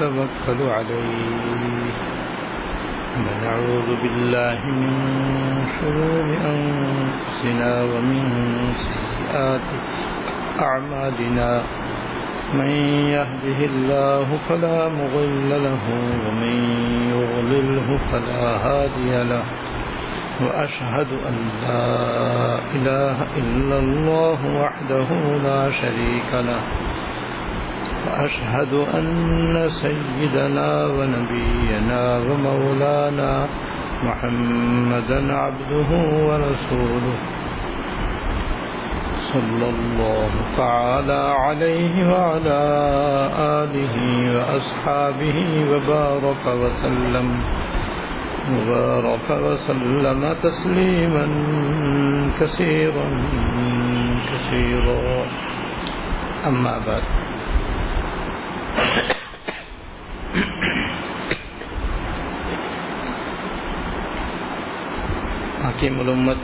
ونتوكل عليه. ونعوذ بالله من شرور أنفسنا ومن سيئات أعمالنا. من يهده الله فلا مضل له ومن يضلله فلا هادي له. وأشهد أن لا إله إلا الله وحده لا شريك له. وأشهد أن سيدنا ونبينا ومولانا محمدا عبده ورسوله صلى الله تعالى عليه وعلى آله وأصحابه وبارك وسلم وبارك وسلم تسليما كثيرا كثيرا. أما بعد. حکیم علومت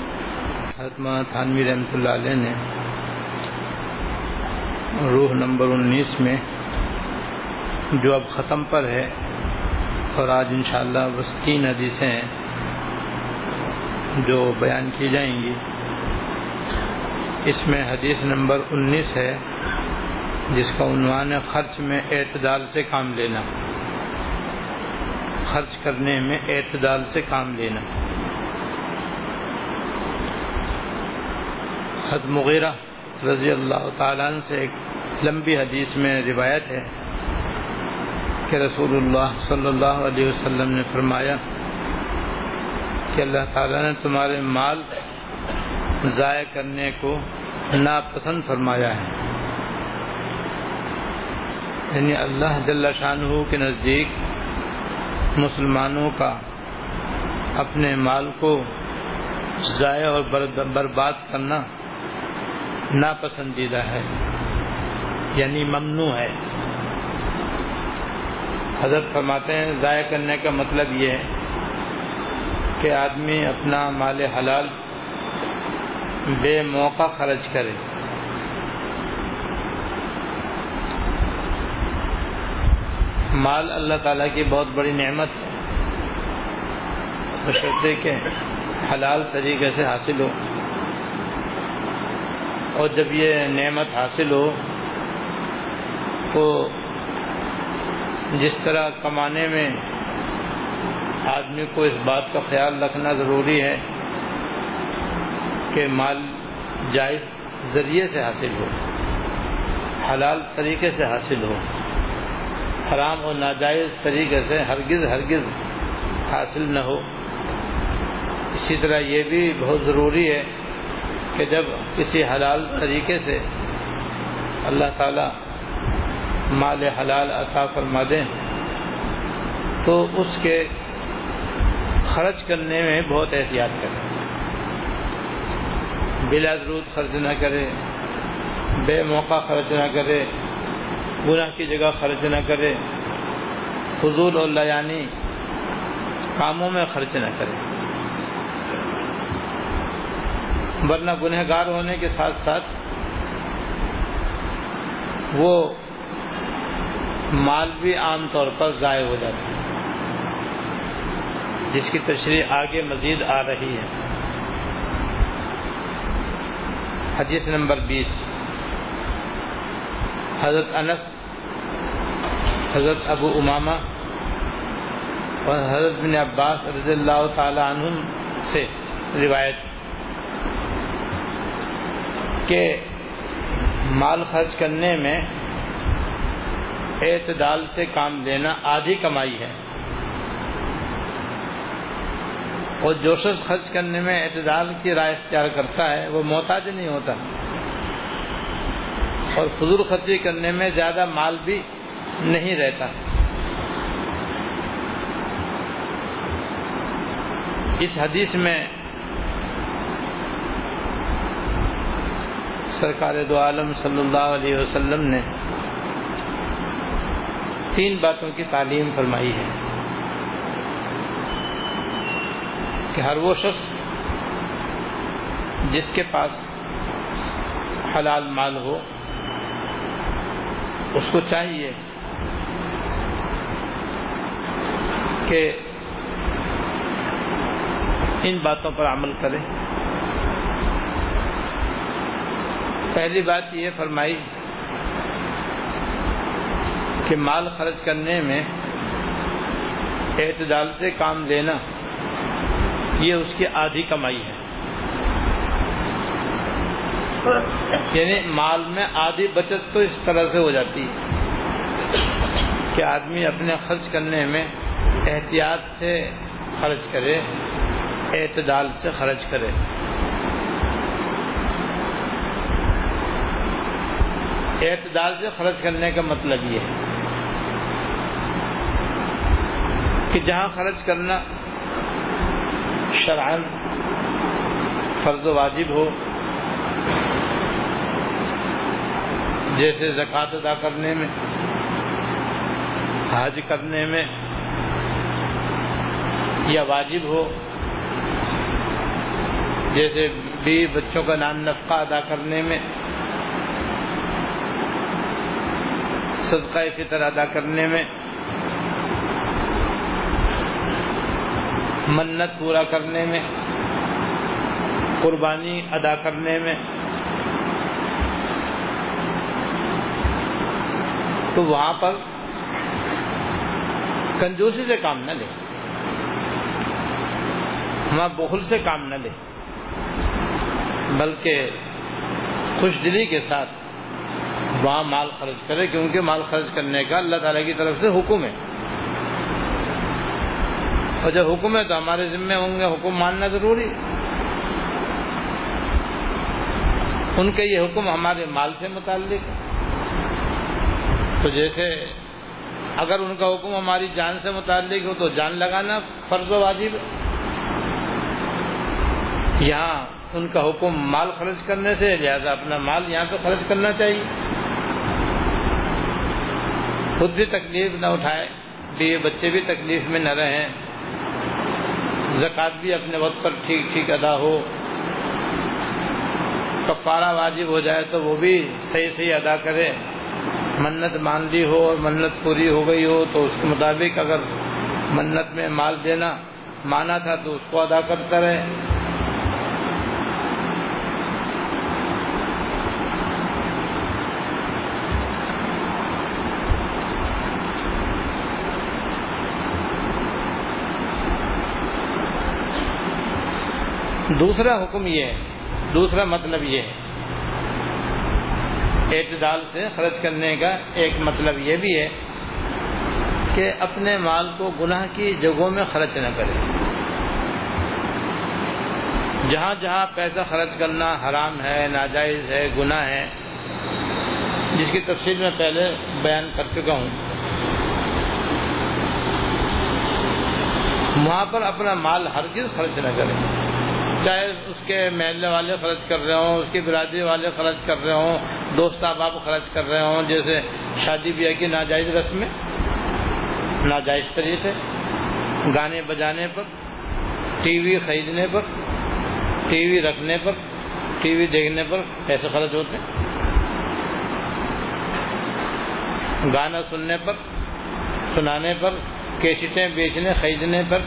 حتمہ تھانوی رحمۃ اللہ علیہ نے روح نمبر انیس میں جو اب ختم پر ہے اور آج انشاءاللہ بس تین حدیثیں ہیں جو بیان کی جائیں گی اس میں حدیث نمبر انیس ہے جس کا عنوان ہے خرچ میں اعتدال سے کام لینا۔ خرچ کرنے میں اعتدال سے کام لینا۔ حد مغیرہ رضی اللہ تعالیٰ سے ایک لمبی حدیث میں روایت ہے کہ رسول اللہ صلی اللہ علیہ وسلم نے فرمایا کہ اللہ تعالیٰ نے تمہارے مال ضائع کرنے کو ناپسند فرمایا ہے۔ یعنی اللہ جل شاہ کے نزدیک مسلمانوں کا اپنے مال کو ضائع اور برباد کرنا ناپسندیدہ ہے یعنی ممنوع ہے۔ حضرت فرماتے ہیں، ضائع کرنے کا مطلب یہ ہے کہ آدمی اپنا مال حلال بے موقع خرچ کرے۔ مال اللہ تعالیٰ کی بہت بڑی نعمت ہے بشرطے کہ حلال طریقے سے حاصل ہو۔ اور جب یہ نعمت حاصل ہو، تو جس طرح کمانے میں آدمی کو اس بات کا خیال رکھنا ضروری ہے کہ مال جائز ذریعے سے حاصل ہو، حلال طریقے سے حاصل ہو۔ حرام اور ناجائز طریقے سے ہرگز ہرگز حاصل نہ ہو۔ اسی طرح یہ بھی بہت ضروری ہے کہ جب کسی حلال طریقے سے اللہ تعالی مال حلال عطا فرما دیں تو اس کے خرچ کرنے میں بہت احتیاط کریں۔ بلا ضرورت خرچ نہ کرے بے موقع خرچ نہ کرے گناہ کی جگہ خرچ نہ کرے۔ فضول اور لیانی کاموں میں خرچ نہ کرے۔ ورنہ گنہ گار ہونے کے ساتھ ساتھ وہ مال بھی عام طور پر ضائع ہو جاتا ہے۔ جس کی تشریح آگے مزید آ رہی ہے۔ حدیث نمبر بیس۔ حضرت انس حضرت ابو امامہ اور حضرت بن عباس رضی اللہ تعالی عنہ سے روایت کہ مال خرچ کرنے میں اعتدال سے کام لینا آدھی کمائی ہے اور جو شخص خرچ کرنے میں اعتدال کی رائے اختیار کرتا ہے وہ محتاج نہیں ہوتا اور فضول خرچی کرنے میں زیادہ مال بھی نہیں رہتا۔ اس حدیث میں سرکار دو عالم صلی اللہ علیہ وسلم نے تین باتوں کی تعلیم فرمائی ہے۔ کہ ہر وہ شخص جس کے پاس حلال مال ہو، اس کو چاہیے کہ ان باتوں پر عمل کریں پہلی بات یہ فرمائی کہ مال خرچ کرنے میں اعتدال سے کام لینا یہ اس کی آدھی کمائی ہے۔ یعنی مال میں آدھی بچت تو اس طرح سے ہو جاتی ہے کہ آدمی اپنے خرچ کرنے میں احتیاط سے خرچ کرے، اعتدال سے خرچ کرے۔ اعتدال سے خرچ کرنے کا مطلب یہ ہے کہ جہاں خرچ کرنا شرعن فرض و واجب ہو، جیسے زکوٰۃ ادا کرنے میں، حج کرنے میں یا واجب ہو۔ جیسے بیوی بچوں کا نام نفقہ ادا کرنے میں، صدقہ فطر ادا کرنے میں، منت پورا کرنے میں، قربانی ادا کرنے میں۔ تو وہاں پر کنجوسی سے کام نہ لے۔ وہاں بخل سے کام نہ لے بلکہ خوش دلی کے ساتھ وہاں مال خرچ کرے، کیونکہ مال خرچ کرنے کا اللہ تعالیٰ کی طرف سے حکم ہے۔ اور جب حکم ہے تو ہمارے ذمے ہوں گے، حکم ماننا ضروری۔ ان کے یہ حکم ہمارے مال سے متعلق۔ تو جیسے اگر ان کا حکم ہماری جان سے متعلق ہو تو جان لگانا فرض و واجب یہاں ان کا حکم مال خرچ کرنے سے، لہذا اپنا مال یہاں پہ خرچ کرنا چاہیے۔ خود بھی تکلیف نہ اٹھائے، بیوی بچے بھی تکلیف میں نہ رہیں۔ زکوٰۃ بھی اپنے وقت پر ٹھیک ٹھیک ادا ہو۔ کفارہ واجب ہو جائے تو وہ بھی صحیح صحیح ادا کرے۔ منت مان لی ہو اور منت پوری ہو گئی ہو تو اس کے مطابق اگر منت میں مال دینا مانا تھا تو اس کو ادا کرتا رہے۔ دوسرا حکم یہ ہے، دوسرا مطلب یہ ہے۔ اعتدال سے خرچ کرنے کا ایک مطلب یہ بھی ہے کہ اپنے مال کو گناہ کی جگہوں میں خرچ نہ کرے۔ جہاں جہاں پیسہ خرچ کرنا حرام ہے، ناجائز ہے، گناہ ہے، جس کی تفصیل میں پہلے بیان کر چکا ہوں، وہاں پر اپنا مال ہر چیز خرچ نہ کرے۔ چاہے اس کے محلے والے خرچ کر رہے ہوں، اس کی برادری والے خرچ کر رہے ہوں، دوست احباب خرچ کر رہے ہوں، جیسے شادی بیاہ کی ناجائز رسمیں ناجائز طریقے، گانے بجانے پر، ٹی وی خریدنے پر، ٹی وی رکھنے پر، ٹی وی دیکھنے پر پیسے خرچ ہوتے گانا سننے پر، سنانے پر، کیسٹیں بیچنے، خریدنے پر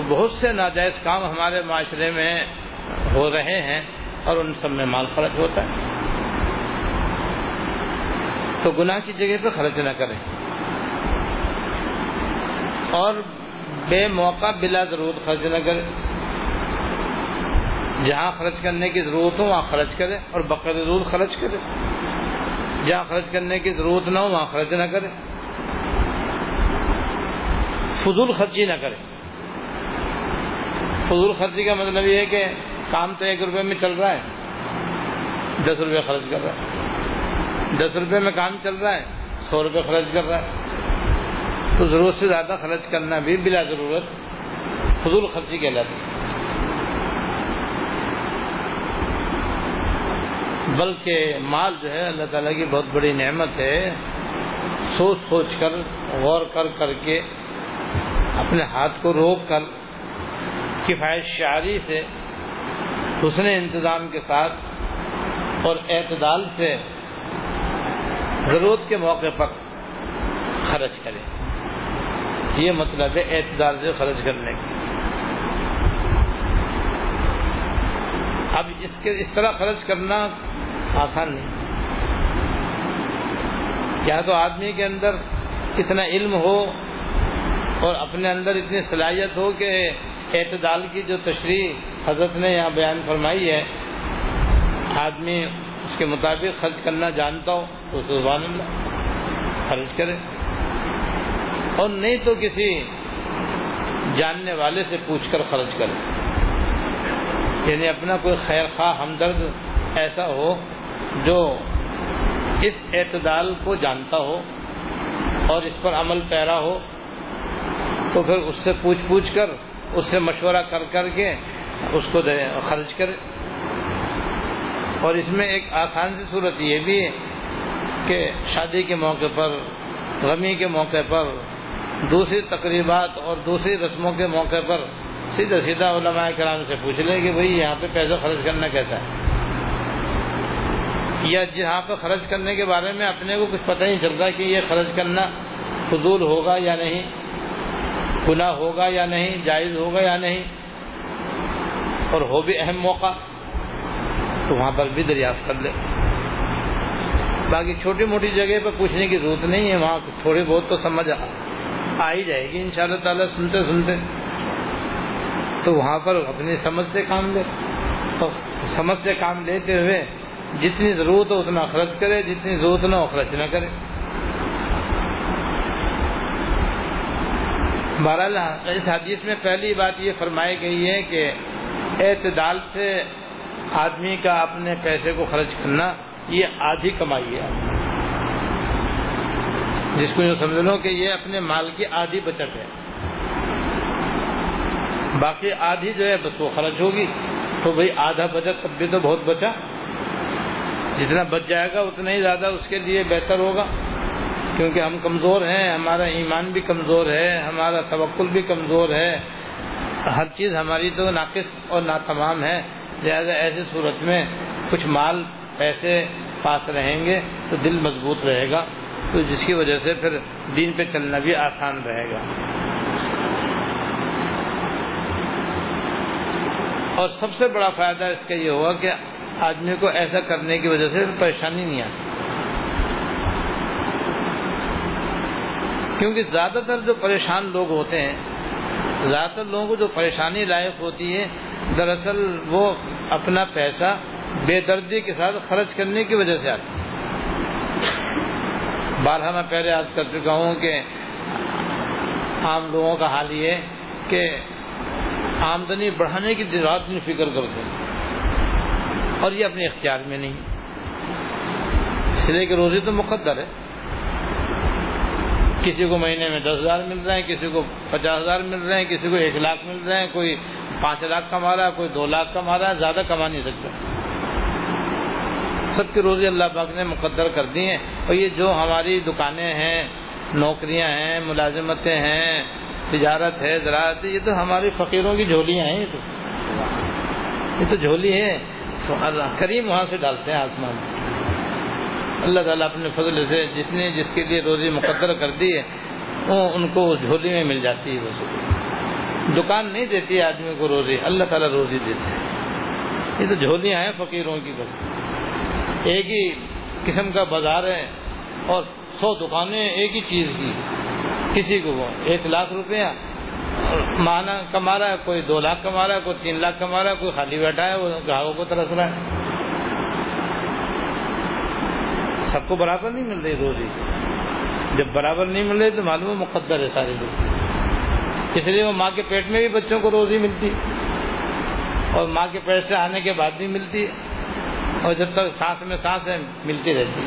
تو بہت سے ناجائز کام ہمارے معاشرے میں ہو رہے ہیں اور ان سب میں مال خرچ ہوتا ہے۔ تو گناہ کی جگہ پہ خرچ نہ کریں۔ اور بے موقع بلا ضرورت خرچ نہ کریں۔ جہاں خرچ کرنے کی ضرورت ہو، وہاں خرچ کرے اور بقر ضرور خرچ کرے جہاں خرچ کرنے کی ضرورت نہ ہو، وہاں خرچ نہ کرے فضول خرچی نہ کرے فضول خرچی کا مطلب یہ ہے کہ کام تو ایک روپے میں چل رہا ہے، دس روپے خرچ کر رہا ہے۔ دس روپے میں کام چل رہا ہے، سو روپے خرچ کر رہا ہے۔ تو ضرورت سے زیادہ خرچ کرنا بھی بلا ضرورت فضول خرچی کہلاتی بلکہ مال جو ہے اللہ تعالیٰ کی بہت بڑی نعمت ہے۔ سوچ سوچ کر، غور کر کر کے اپنے ہاتھ کو روک کر کفایت شعری سے، حسن انتظام کے ساتھ اور اعتدال سے ضرورت کے موقع پر خرچ کرے یہ مطلب ہے اعتدال سے خرچ کرنے کا اب اس کے، اس طرح خرچ کرنا آسان نہیں۔ کیا تو آدمی کے اندر اتنا علم ہو اور اپنے اندر اتنی صلاحیت ہو کہ اعتدال کی جو تشریح حضرت نے یہاں بیان فرمائی ہے، آدمی اس کے مطابق خرچ کرنا جانتا ہو، تو سبحان اللہ خرچ کرے۔ اور نہیں تو کسی جاننے والے سے پوچھ کر خرچ کرے۔ یعنی اپنا کوئی خیر خواہ ہمدرد ایسا ہو جو اس اعتدال کو جانتا ہو اور اس پر عمل پیرا ہو، تو پھر اس سے پوچھ پوچھ کر اس سے مشورہ کر کر کے اس کو خرچ کرے۔ اور اس میں ایک آسان سی صورت یہ بھی ہے کہ شادی کے موقع پر، غمی کے موقع پر، دوسری تقریبات اور دوسری رسموں کے موقع پر سیدھا سیدھا علماء کرام سے پوچھ لیں کہ بھئی یہاں پہ پیسہ خرچ کرنا کیسا ہے؟ یا جہاں پہ خرچ کرنے کے بارے میں اپنے کو کچھ پتہ نہیں چلتا کہ یہ خرچ کرنا فضول ہوگا یا نہیں۔ گناہ ہوگا یا نہیں، جائز ہوگا یا نہیں، اور ہو بھی اہم موقع، تو وہاں پر بھی دریافت کر لے۔ باقی چھوٹی موٹی جگہ پہ پوچھنے کی ضرورت نہیں ہے، وہاں تھوڑی بہت تو سمجھ آ ہی جائے گی ان شاء اللہ تعالیٰ سنتے سنتے۔ تو وہاں پر اپنی سمجھ سے کام لے، اور سمجھ سے کام لیتے ہوئے جتنی ضرورت ہو اتنا خرچ کرے، جتنی ضرورت نہ ہو خرچ نہ کرے۔ بہرحال اس حدیث میں پہلی بات یہ فرمائی گئی ہے کہ اعتدال سے آدمی کا اپنے پیسے کو خرچ کرنا یہ آدھی کمائی ہے۔ جس کو یوں سمجھ لو کہ یہ اپنے مال کی آدھی بچت ہے۔ باقی آدھی جو ہے بس وہ خرچ ہوگی۔ تو بھائی آدھا بچت تب بھی تو بہت بچا۔ جتنا بچ جائے گا اتنا ہی زیادہ اس کے لیے بہتر ہوگا۔ کیونکہ ہم کمزور ہیں، ہمارا ایمان بھی کمزور ہے، ہمارا توکل بھی کمزور ہے۔ ہر چیز ہماری تو ناقص اور ناتمام ہے۔ لہٰذا ایسی صورت میں کچھ مال پیسے پاس رہیں گے تو دل مضبوط رہے گا۔ تو جس کی وجہ سے پھر دین پہ چلنا بھی آسان رہے گا۔ اور سب سے بڑا فائدہ اس کا یہ ہوا کہ آدمی کو ایسا کرنے کی وجہ سے پریشانی نہیں آتی۔ کیونکہ زیادہ تر جو پریشان لوگ ہوتے ہیں، زیادہ تر لوگوں کو جو پریشانی لائق ہوتی ہے، دراصل وہ اپنا پیسہ بے دردی کے ساتھ خرچ کرنے کی وجہ سے آتی بارہ میں پہلے یاد کر چکا ہوں کہ عام لوگوں کا حال یہ کہ آمدنی بڑھانے کی رات میں فکر کرتے ہیں، اور یہ اپنے اختیار میں نہیں۔ اس لیے کہ روزی تو مقدر ہے۔ کسی کو مہینے میں دس ہزار مل رہے ہیں، کسی کو پچاس ہزار مل رہے ہیں، کسی کو ایک لاکھ مل رہے ہیں، کوئی پانچ لاکھ کما رہا ہے، کوئی دو لاکھ کما رہا ہے، زیادہ کما نہیں سکتا۔ سب کی روزی اللہ پاک نے مقدر کر دی ہیں۔ اور یہ جو ہماری دکانیں ہیں، نوکریاں ہیں، ملازمتیں ہیں، تجارت ہے، زراعت ہے، یہ تو ہماری فقیروں کی جھولیاں ہیں، یہ تو۔ یہ تو جھولی ہے۔ اللہ کریم وہاں سے ڈالتے ہیں آسمان سے۔ اللہ تعالیٰ اپنے فضل سے جس نے جس کے لیے روزی مقدر کر دی ہے وہ ان کو جھولی میں مل جاتی ہے وہ دکان نہیں دیتی ہے آدمی کو روزی اللہ تعالیٰ روزی دیتے ہیں۔ یہ تو جھولیاں ہیں فقیروں کی بس۔ ایک ہی قسم کا بازار ہے اور سو دکانیں ایک ہی چیز کی۔ کسی کو وہ ایک لاکھ روپیہ مانا کما رہا ہے، کوئی دو لاکھ کما رہا ہے، کوئی تین لاکھ کما رہا ہے، کوئی خالی بیٹھا ہے، وہ گاہکوں کو ترس رہا ہے۔ سب کو برابر نہیں مل رہی روزی جب برابر نہیں مل رہی تو معلوم ہے مقدر ہے سارے لوگ اس لیے وہ ماں کے پیٹ میں بھی بچوں کو روزی ملتی۔ اور ماں کے پیٹ سے آنے کے بعد بھی ملتی۔ اور جب تک سانس میں سانس ہے، ملتی رہتی۔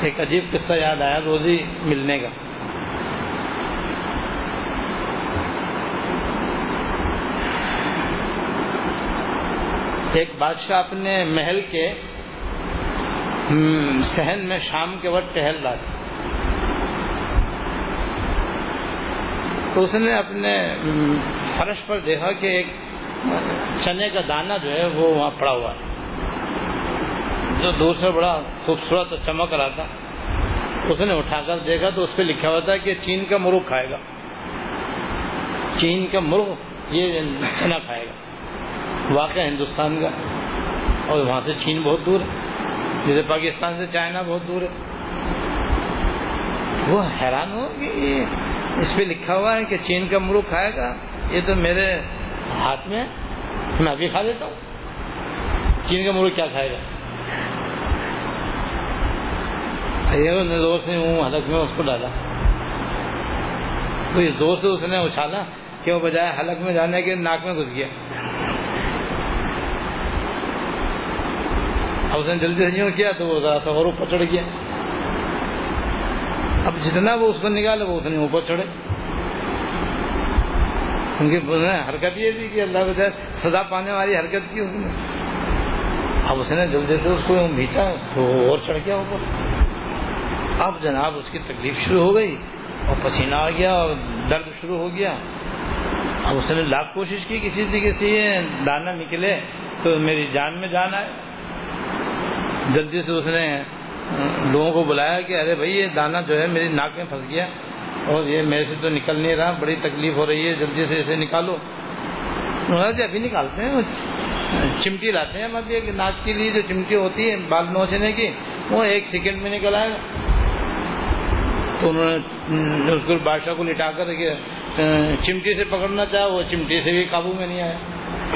ایک عجیب قصہ یاد آیا روزی ملنے کا۔ ایک بادشاہ اپنے محل کے سہن میں شام کے وقت ٹہل رہا تھا۔ تو اس نے اپنے فرش پر دیکھا کہ ایک چنے کا دانہ جو ہے وہ وہاں پڑا ہوا ہے۔ جو دور سے بڑا خوبصورت چمک رہا تھا۔ اس نے اٹھا کر دیکھا تو اس پہ لکھا ہوا تھا کہ چین کا مرغ کھائے گا۔ چین کا مرغ یہ چنا کھائے گا۔ واقع ہندوستان کا اور وہاں سے چین بہت دور ہے۔ جیسے پاکستان سے چائنا بہت دور ہے۔ وہ حیران ہو کہ یہ اس پہ لکھا ہوا ہے کہ چین کا مرغ کھائے گا۔ یہ تو میرے ہاتھ میں میں ابھی کھا لیتا ہوں۔ چین کا مرغ کیا کھائے گا؟ زور سے ہوں حلق میں اس کو ڈالا۔ تو اس زور سے اس نے اچھالا کہ وہ بجائے حلق میں جانے کے ناک میں گھس گیا۔ اب اس نے جلدی سے یوں کیا تو وہ ذرا سا اور اوپر چڑھ گیا۔ اب جتنا وہ اس کو نکالے وہ اتنے اوپر چڑھے۔ ان کی حرکت یہ تھی کہ اللہ بجائے سزا پانے والی حرکت کی اس نے۔ اب اس نے جلدی سے اس کو بھیچا تو اور چڑھ گیا اوپر۔ اب جناب اس کی تکلیف شروع ہو گئی اور پسینہ آ گیا اور درد شروع ہو گیا۔ اب اس نے لاکھ کوشش کی کسی طریقے سے یہ دانا نکلے تو میری جان میں جان آئے۔ جلدی سے اس نے لوگوں کو بلایا کہ ارے بھائی یہ دانا جو ہے میری ناک میں پھنس گیا اور یہ میرے سے تو نکل نہیں رہا، بڑی تکلیف ہو رہی ہے، جلدی سے اسے نکالو۔ جی ابھی نکالتے ہیں چمٹی لاتے ہیں ہم ابھی ایک ناک کے لیے جو چمٹی ہوتی ہے بال نوچنے کی، وہ ایک سیکنڈ میں نکل آئے۔ گا تو انہوں نے اس کو بادشاہ کو لٹا کر چمٹی سے پکڑنا چاہا وہ چمٹی سے بھی قابو میں نہیں آیا۔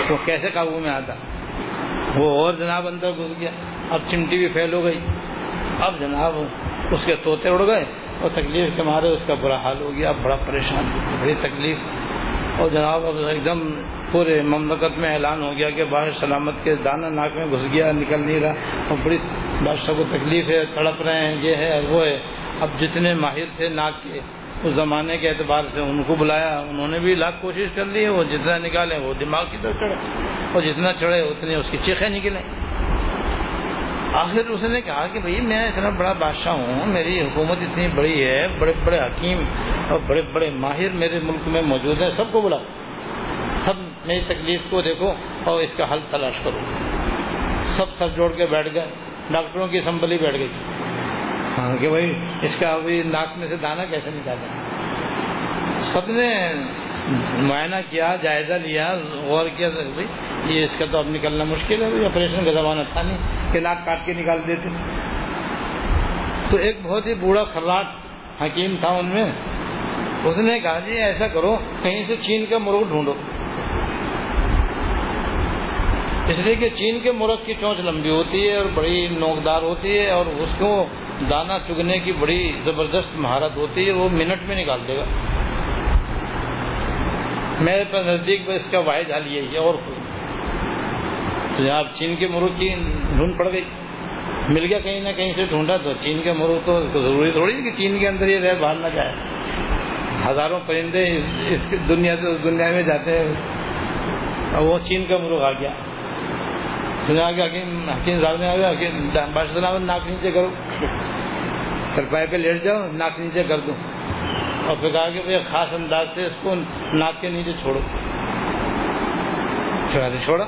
تو کیسے قابو میں آتا؟ وہ اور جناب اندر گھس گیا۔ اب چمٹی بھی فیل ہو گئی۔ اب جناب اس کے طوطے اڑ گئے اور تکلیف کے مارے اس کا برا حال ہو گیا۔ اب بڑا پریشان، بڑی تکلیف۔ اور جناب اب ایک دم پورے مملکت میں اعلان ہو گیا کہ باہر سلامت کے دانا ناک میں گھس گیا، نکل نہیں رہا۔ اور بڑی بادشاہ کو تکلیف ہے، تڑپ رہے ہیں، یہ ہے وہ ہے۔ اب جتنے ماہر تھے ناک کے، اس زمانے کے اعتبار سے ان کو بلایا۔ انہوں نے بھی لاکھ کوشش کر لی، وہ جتنا نکالے وہ دماغ کی طرف چڑھے۔ اور جتنا چڑھے اتنے اس کی چیخیں نکلیں۔ آخر اس نے کہا کہ بھائی میں اتنا بڑا بادشاہ ہوں، میری حکومت اتنی بڑی ہے، بڑے بڑے حکیم اور بڑے بڑے ماہر میرے ملک میں موجود ہیں، سب کو بلا سب میری تکلیف کو دیکھو اور اس کا حل تلاش کرو۔ سب سر جوڑ کے بیٹھ گئے، ڈاکٹروں کی اسمبلی بیٹھ گئی۔ ہاں کہ بھائی اس کا ابھی ناک میں سے دانا کیسے نکالا سب نے معائنہ کیا، جائزہ لیا، غور کیا، بھائی، یہ اس کا تو اب نکلنا مشکل ہے آپریشن کا زمانہ تھا نہیں، کہ ناک کاٹ کے نکال دیتے۔ تو ایک بہت ہی بوڑھا خراٹ حکیم تھا ان میں۔ اس نے کہا جی ایسا کرو، کہیں سے چین کا مرغ ڈھونڈو۔ اس لیے کہ چین کے مرغ کی چونچ لمبی ہوتی ہے اور بڑی نوکدار ہوتی ہے اور اس کو دانا چگنے کی بڑی زبردست مہارت ہوتی ہے، وہ منٹ میں نکال دے گا۔ میرے پاس نزدیک میں اس کا واحد حل یہی ہے، اور کوئی تو یہاں چین کے مرغ کی ڈھونڈ پڑ گئی۔ مل گیا کہیں نہ کہیں سے ڈھونڈا تو چین کے مرغ تو ضروری تھوڑی کہ چین کے اندر یہ رہ باہر نہ جائے۔ ہزاروں پرندے اس دنیا سے اس دنیا میں جاتے ہیں۔ وہ چین کا مرغ آ گیا۔ سنا کہ حکیم حکیم صاحب نے آ گیا بادشاہ ناک نیچے کرو۔ سرپائے پہ لیٹ جاؤ، ناک نیچے کر دو اور پھر کہا کہ خاص انداز سے اس کو ناک کے نیچے چھوڑو۔ چھوڑا۔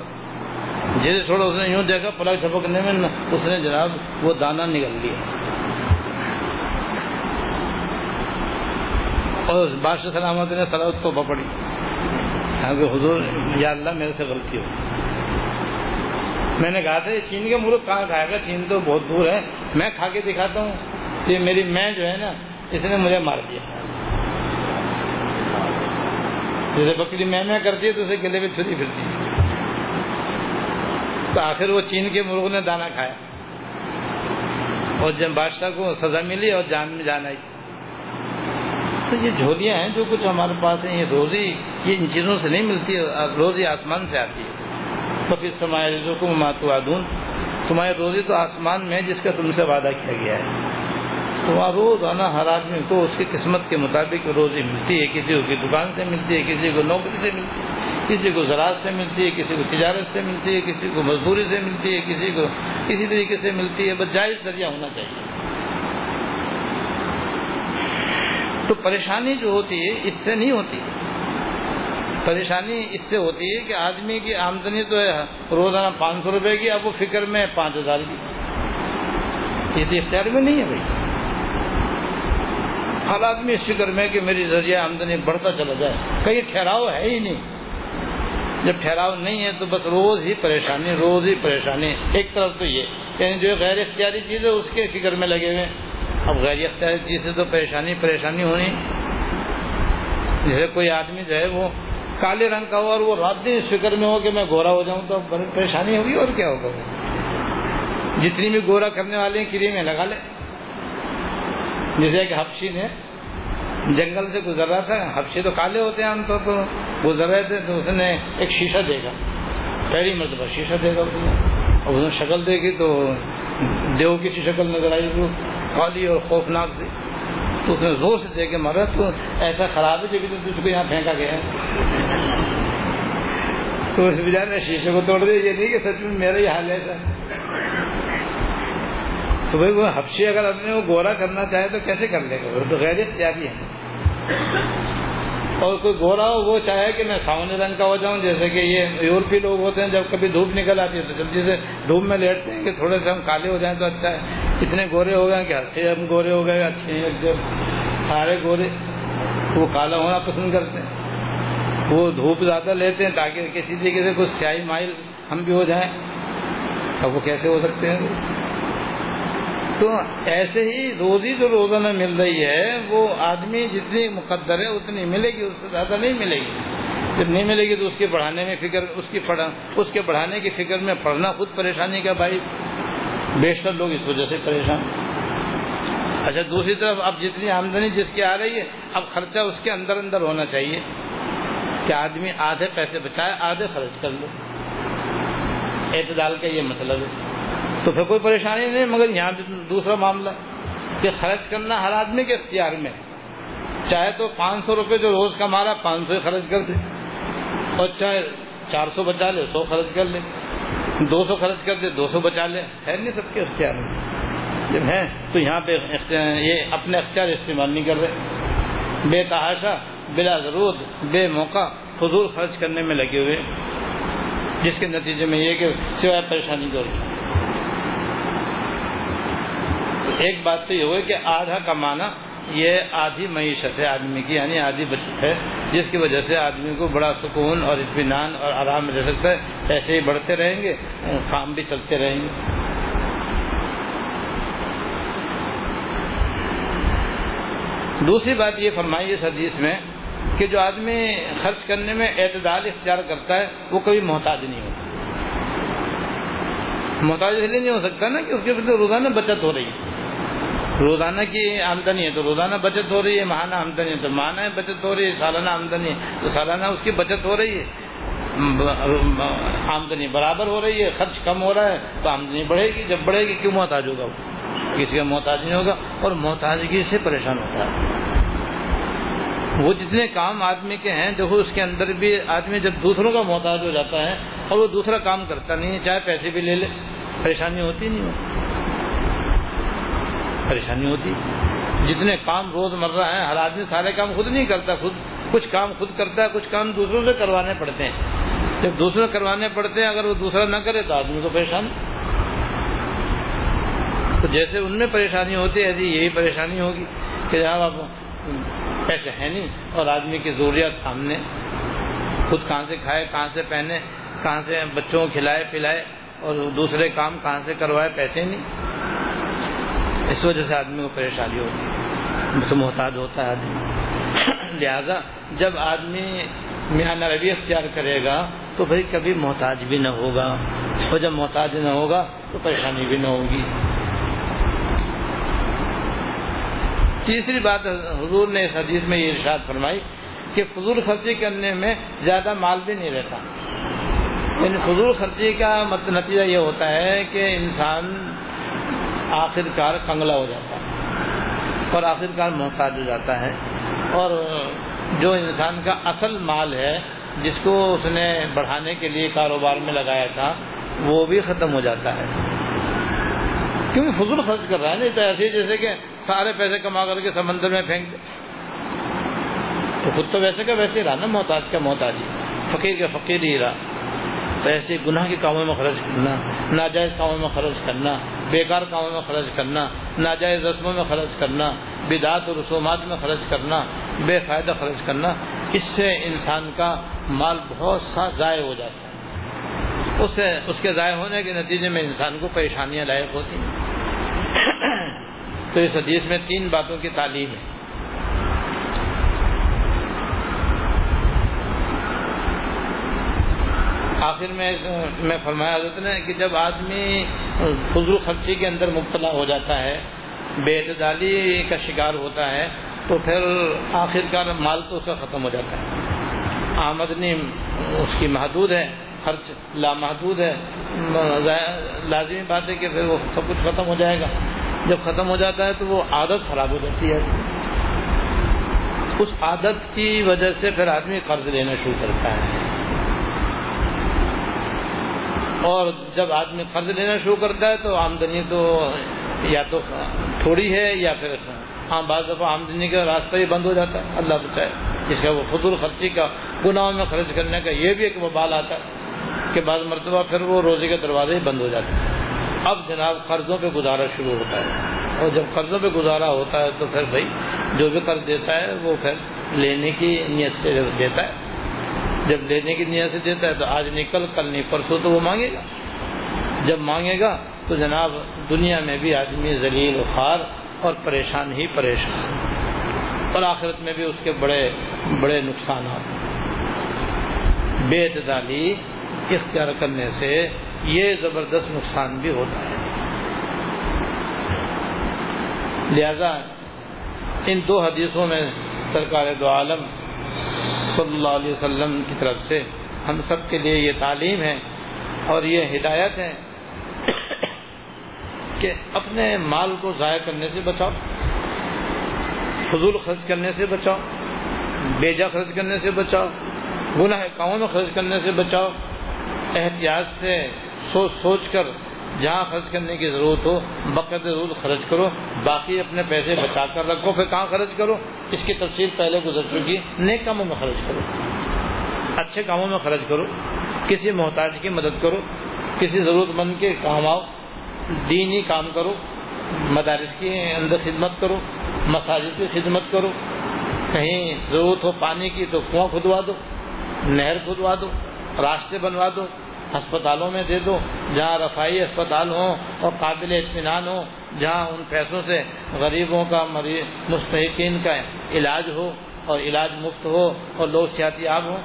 جیسے چھوڑا، اس نے یوں دیکھا، پلک چھپکنے میں اس نے جناب وہ دانا نکل لیا۔ اور بادشاہ سلامت نے سلامت تو پکڑی۔ کہ حضور، یا اللہ میرے سے غلطی ہو۔ میں نے کہا تھا چین کے مرغ کہاں کھائے گا چین تو بہت دور ہے۔ میں کھا کے دکھاتا ہوں۔ یہ میری میں جو ہے نا، اس نے مجھے مار دیا۔ جیسے بکری میں میں کرتی ہے تو اسے گلے میں چھری پھرتی ہے۔ تو آخر وہ چین کے مرغ نے دانا کھایا۔ اور جب بادشاہ کو سزا ملی اور جان میں جان آئی۔ تو یہ جھولیاں ہیں جو کچھ ہمارے پاس ہیں، یہ روزی، یہ ان چیزوں سے نہیں ملتی، روزی آسمان سے آتی ہے۔ تو پھر سمائے کو ماتو آدون تمہاری روزی تو آسمان میں جس کا تم سے وعدہ کیا گیا ہے۔ تو وہاں روزانہ ہر آدمی کو اس کی قسمت کے مطابق روزی ملتی ہے، کسی کو دکان سے ملتی ہے، کسی کو نوکری سے ملتی ہے، کسی کو زراعت سے ملتی ہے، کسی کو تجارت سے ملتی ہے، کسی کو مزدوری سے ملتی ہے، کسی کو کسی طریقے سے ملتی ہے، بس جائز ذریعہ ہونا چاہیے۔ تو پریشانی جو ہوتی ہے، اس سے نہیں ہوتی۔ پریشانی اس سے ہوتی ہے کہ آدمی کی آمدنی تو ہے، روزانہ پانچ سو روپے کی، اب وہ فکر میں پانچ ہزار کی۔ یہ تو اختیار میں نہیں ہے بھائی۔ ہر آدمی اس فکر میں کہ میری ذریعہ آمدنی بڑھتا چلا جائے۔ کہیں ٹھہراؤ ہے ہی نہیں۔ جب ٹھہراؤ نہیں ہے تو بس روز ہی پریشانی، روز ہی پریشانی۔ ایک طرف تو یہ یعنی جو غیر اختیاری چیز ہے، اس کے فکر میں لگے ہوئے۔ اب غیر اختیاری چیز سے تو پریشانی پریشانی ہونی۔ جیسے کوئی آدمی جو ہے وہ کالے رنگ کا ہو اور وہ رات دن اس فکر میں ہو کہ میں گورا ہو جاؤں تو بڑی پریشانی ہوگی اور کیا ہوگا؟ جتنی بھی گورا کرنے والے ہیں کریمیں لگا لے۔ جیسے کہ حفشی نے جنگل سے گزر رہا تھا حفشی تو کالے ہوتے ہیں عام طور پر گزر رہے تھے تو اس نے ایک شیشہ دیکھا، پہلی مرتبہ شیشہ دیکھا اس نے۔ اور اس نے شکل دیکھی تو دیو کی سی شکل نظر آئی، وہ کالی اور خوفناک سی۔ تو اس نے زور سے دے کے مرا تو ایسا خراب ہے جبھی تجھ کو یہاں پھینکا گیا تو اس بجائے نے شیشے کو توڑ دیا، یہ نہیں کہ سچ میں میرا ہی حال ہے۔ تو بھائی وہ حفشی اگر اپنے وہ گورا کرنا چاہے تو کیسے کر لے گا؟ وہ تو غیر اختیاری ہے۔ اور کوئی گورا ہو، وہ چاہے کہ میں ساونے رنگ کا ہو جاؤں، جیسے کہ یہ یورپی لوگ ہوتے ہیں، جب کبھی دھوپ نکل آتی ہے تو جلدی سے دھوپ میں لیٹتے ہیں کہ تھوڑے سے ہم کالے ہو جائیں تو اچھا ہے۔ اتنے گورے ہو گئے کہ ہنسے ہم گورے ہو گئے، اچھے ہیں جب سارے گورے وہ کالا ہونا پسند کرتے ہیں۔ وہ دھوپ زیادہ لیتے ہیں تاکہ کسی طریقے سے کچھ سیاہی مائل ہم بھی ہو جائیں۔ اب وہ کیسے ہو سکتے ہیں؟ تو ایسے ہی روزی جو روزانہ مل رہی ہے، وہ آدمی جتنی مقدر ہے اتنی ملے گی، اس سے زیادہ نہیں ملے گی۔ جب نہیں ملے گی تو اس کے بڑھانے میں فکر، اس کی پڑھا، اس کے بڑھانے کی فکر میں پڑھنا خود پریشانی کا بھائی۔ بیشتر لوگ اس وجہ سے پریشان۔ اچھا دوسری طرف اب جتنی آمدنی جس کی آ رہی ہے، اب خرچہ اس کے اندر اندر ہونا چاہیے کہ آدمی آدھے پیسے بچائے، آدھے خرچ کر لے۔ اعتدال کا یہ مطلب ہے۔ تو پھر کوئی پریشانی نہیں، مگر یہاں دوسرا معاملہ کہ خرچ کرنا ہر آدمی کے اختیار میں چاہے تو پانچ سو روپے جو روز کما رہا پانچ سو خرچ کر دے۔ اور چاہے چار سو بچا لے، سو خرچ کر لے۔ دو سو خرچ کر دے، دو سو بچا لے۔ ہے نہیں سب کے اختیار میں۔ جب ہے تو یہاں پہ یہ اپنے اختیار استعمال نہیں کر رہے۔ بے تحاشا، بلا ضرورت، بے موقع فضول خرچ کرنے میں لگے ہوئے جس کے نتیجے میں یہ کہ سوائے پریشانی دور ایک بات تو یہ ہوئی کہ آدھا کمانا یہ آدھی معیشت ہے، آدمی کی یعنی آدھی بچت ہے، جس کی وجہ سے آدمی کو بڑا سکون اور اطمینان اور آرام رہ سکتا ہے۔ ایسے ہی بڑھتے رہیں گے، کام بھی چلتے رہیں گے۔ دوسری بات یہ فرمائی اس حدیث میں کہ جو آدمی خرچ کرنے میں اعتدال اختیار کرتا ہے، وہ کبھی محتاج نہیں ہوتا۔ محتاج اس لیے نہیں ہو سکتا نا کہ اس کے روزانہ بچت ہو رہی ہے۔ روزانہ کی آمدنی ہے تو روزانہ بچت ہو رہی ہے، ماہانہ آمدنی ہے تو ماہانہ بچت ہو رہی ہے، سالانہ آمدنی ہے تو سالانہ اس کی بچت ہو رہی ہے۔ آمدنی برابر ہو رہی ہے، خرچ کم ہو رہا ہے تو آمدنی بڑھے گی۔ جب بڑھے گی کیوں محتاج ہوگا؟ کسی کا محتاج نہیں ہوگا اور محتاجگی سے پریشان ہوتا ہے۔ وہ جتنے کام آدمی کے ہیں، دیکھو اس کے اندر بھی آدمی جب دوسروں کا محتاج ہو جاتا ہے اور وہ دوسرا کام کرتا نہیں ہے، چاہے پیسے بھی لے لے، پریشانی ہوتی نہیں ہوتی پریشانی ہوتی۔ جتنے کام روز مرہ ہیں، ہر آدمی سارے کام خود نہیں کرتا، خود کچھ کام خود کرتا ہے، کچھ کام دوسروں سے کروانے پڑتے ہیں۔ جب دوسرے کروانے پڑتے ہیں، اگر وہ دوسرا نہ کرے تو آدمی کو پریشان۔ تو جیسے ان میں پریشانی ہوتی ہے، ایسی یہی پریشانی ہوگی کہ جہاں آپ پیسے ہیں نہیں اور آدمی کی ضروریات سامنے۔ خود کہاں سے کھائے، کہاں سے پہنے، کہاں سے بچوں کو کھلائے، پلائے اور دوسرے کام کہاں سے کروائے، پیسے نہیں۔ اس وجہ سے آدمی کو پریشانی ہوتی ہے۔ محتاج ہوتا ہے آدمی۔ لہذا جب آدمی میاں روی اختیار کرے گا تو بھائی کبھی محتاج بھی نہ ہوگا۔ اور جب محتاج نہ ہوگا تو پریشانی بھی نہ ہوگی۔ تیسری بات، حضور نے اس حدیث میں یہ ارشاد فرمائی کہ فضول خرچی کرنے میں زیادہ مال بھی نہیں رہتا۔ یعنی فضول خرچی کا نتیجہ یہ ہوتا ہے کہ انسان آخر کار کنگلا ہو جاتا ہے اور آخر کار محتاج ہو جاتا ہے اور جو انسان کا اصل مال ہے، جس کو اس نے بڑھانے کے لیے کاروبار میں لگایا تھا، وہ بھی ختم ہو جاتا ہے۔ کیونکہ فضول خرچ کر رہا ہے؟ نہیں تو ایسے جیسے کہ سارے پیسے کما کر کے سمندر میں پھینک دے۔ تو خود تو ویسے کا ویسے ہی رہا نا، محتاج کا محتاج ہی۔ فقیر کا فقیر ہی رہا۔ پیسے گناہ کے کاموں میں خرچ کرنا، ناجائز کاموں میں خرچ کرنا، بیکار کاموں میں خرچ کرنا، ناجائز رسموں میں خرچ کرنا بدعت و رسومات میں خرچ کرنا، بے فائدہ خرچ کرنا، اس سے انسان کا مال بہت سا ضائع ہو جاتا ہے۔ اس سے، اس کے ضائع ہونے کے نتیجے میں انسان کو پریشانیاں لائق ہوتی ہیں۔ تو اس حدیث میں تین باتوں کی تعلیم ہے۔ آخر میں میں فرمایا حضرت نے کہ جب آدمی فضول خرچی کے اندر مبتلا ہو جاتا ہے، بے اعتدالی کا شکار ہوتا ہے، تو پھر آخر کار مال تو اس کا ختم ہو جاتا ہے۔ آمدنی اس کی محدود ہے، خرچ لامحدود ہے۔ لازمی بات ہے کہ پھر وہ سب کچھ ختم ہو جائے گا۔ جب ختم ہو جاتا ہے تو وہ عادت خراب ہو جاتی ہے۔ اس عادت کی وجہ سے پھر آدمی قرض لینا شروع کرتا ہے۔ اور جب آدمی قرض لینا شروع کرتا ہے تو آمدنی تو یا تو تھوڑی ہے یا پھر ہاں بعض دفعہ آمدنی کا راستہ ہی بند ہو جاتا ہے۔ اللہ بچائے جس کا وہ فضول خرچی کا، گناہوں میں خرچ کرنے کا یہ بھی ایک وبال آتا ہے کہ بعض مرتبہ پھر وہ روزے کے دروازے ہی بند ہو جاتے ہیں اب جناب قرضوں پہ گزارا شروع ہوتا ہے۔ اور جب قرضوں پہ گزارا ہوتا ہے تو پھر بھائی جو بھی قرض دیتا ہے وہ پھر لینے کی نیت سے دیتا ہے۔ جب لینے کی نیت سے دیتا ہے تو آج نکل، کل نہیں، پرسوں تو وہ مانگے گا۔ جب مانگے گا تو جناب دنیا میں بھی آدمی ذلیل خار اور پریشان ہی پریشان اور آخرت میں بھی اس کے بڑے بڑے نقصانات بے اعتدالی اختیار کرنے سے یہ زبردست نقصان بھی ہوتا ہے۔ لہذا ان دو حدیثوں میں سرکار دو عالم صلی اللہ علیہ وسلم کی طرف سے ہم سب کے لیے یہ تعلیم ہے اور یہ ہدایت ہے کہ اپنے مال کو ضائع کرنے سے بچاؤ، فضول خرچ کرنے سے بچاؤ، بیجا خرچ کرنے سے بچاؤ، گناہ کاموں میں خرچ کرنے سے بچاؤ۔ احتیاط سے سوچ سوچ کر جہاں خرچ کرنے کی ضرورت ہو بقت ضرور خرچ کرو۔ باقی اپنے پیسے بچا کر رکھو، پھر کہاں خرچ کرو؟ اس کی تفصیل پہلے گزر چکی نیک کاموں میں خرچ کرو۔ اچھے کاموں میں خرچ کرو۔ کسی محتاج کی مدد کرو۔ کسی ضرورت مند کے کام آؤ۔ دینی کام کرو۔ مدارس کی اندر خدمت کرو۔ مساجد کی خدمت کرو۔ کہیں ضرورت ہو پانی کی تو کنواں کھدوا دو۔ نہر کھدوا دو۔ راستے بنوا دو۔ ہسپتالوں میں دے دو۔ جہاں رفائی اسپتال ہوں اور قابل اطمینان ہو جہاں ان پیسوں سے غریبوں کا مریض مستحقین کا علاج ہو اور علاج مفت ہو اور لوگ صحت یاب ہوں،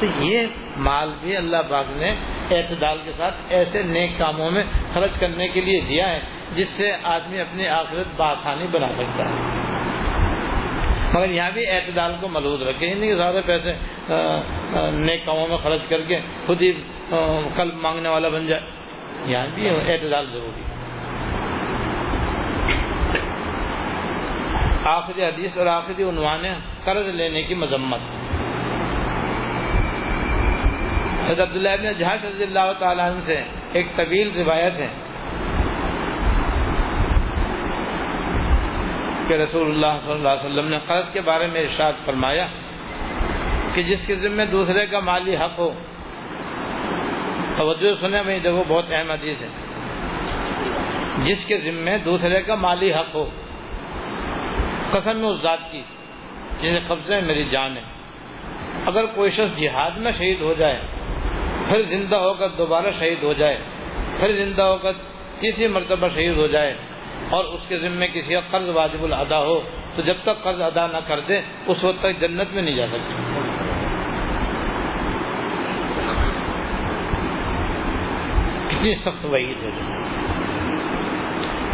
تو یہ مال بھی اللہ باغ نے اعتدال کے ساتھ ایسے نیک کاموں میں خرچ کرنے کے لیے دیا ہے، جس سے آدمی اپنی آخرت بآسانی بنا سکتا ہے۔ مگر یہاں بھی اعتدال کو ملوز رکھے نہیں زیادہ یعنی پیسے نیک کاموں میں خرچ کر کے خود ہی قلب مانگنے والا بن جائے۔ یہاں بھی اعتدال ضروری ہے۔ آخری حدیث اور آخری عنوان ہے، قرض لینے کی مذمت۔ حضرت عبداللہ ابن جہاز رضی اللہ تعالیٰ عنہ سے ایک طویل روایت ہے کہ رسول اللہ صلی اللہ علیہ وسلم نے قرض کے بارے میں ارشاد فرمایا کہ جس کے ذمہ دوسرے کا مالی حق ہو۔ توجہ سنے میں دیکھو، بہت اہم حدیث ہے۔ جس کے ذمہ دوسرے کا مالی حق ہو۔ قسم اس ذات کی جنہیں قبضے میری جان ہے۔ اگر کوئی شخص جہاد میں شہید ہو جائے، پھر زندہ ہو کر دوبارہ شہید ہو جائے، پھر زندہ ہو کر تیسری مرتبہ شہید ہو جائے اور اس کے ذمے کسی کا قرض واجب الادا ہو، تو جب تک قرض ادا نہ کر دے، اس وقت تک جنت میں نہیں جا سکتے کتنی سخت وعید ہے۔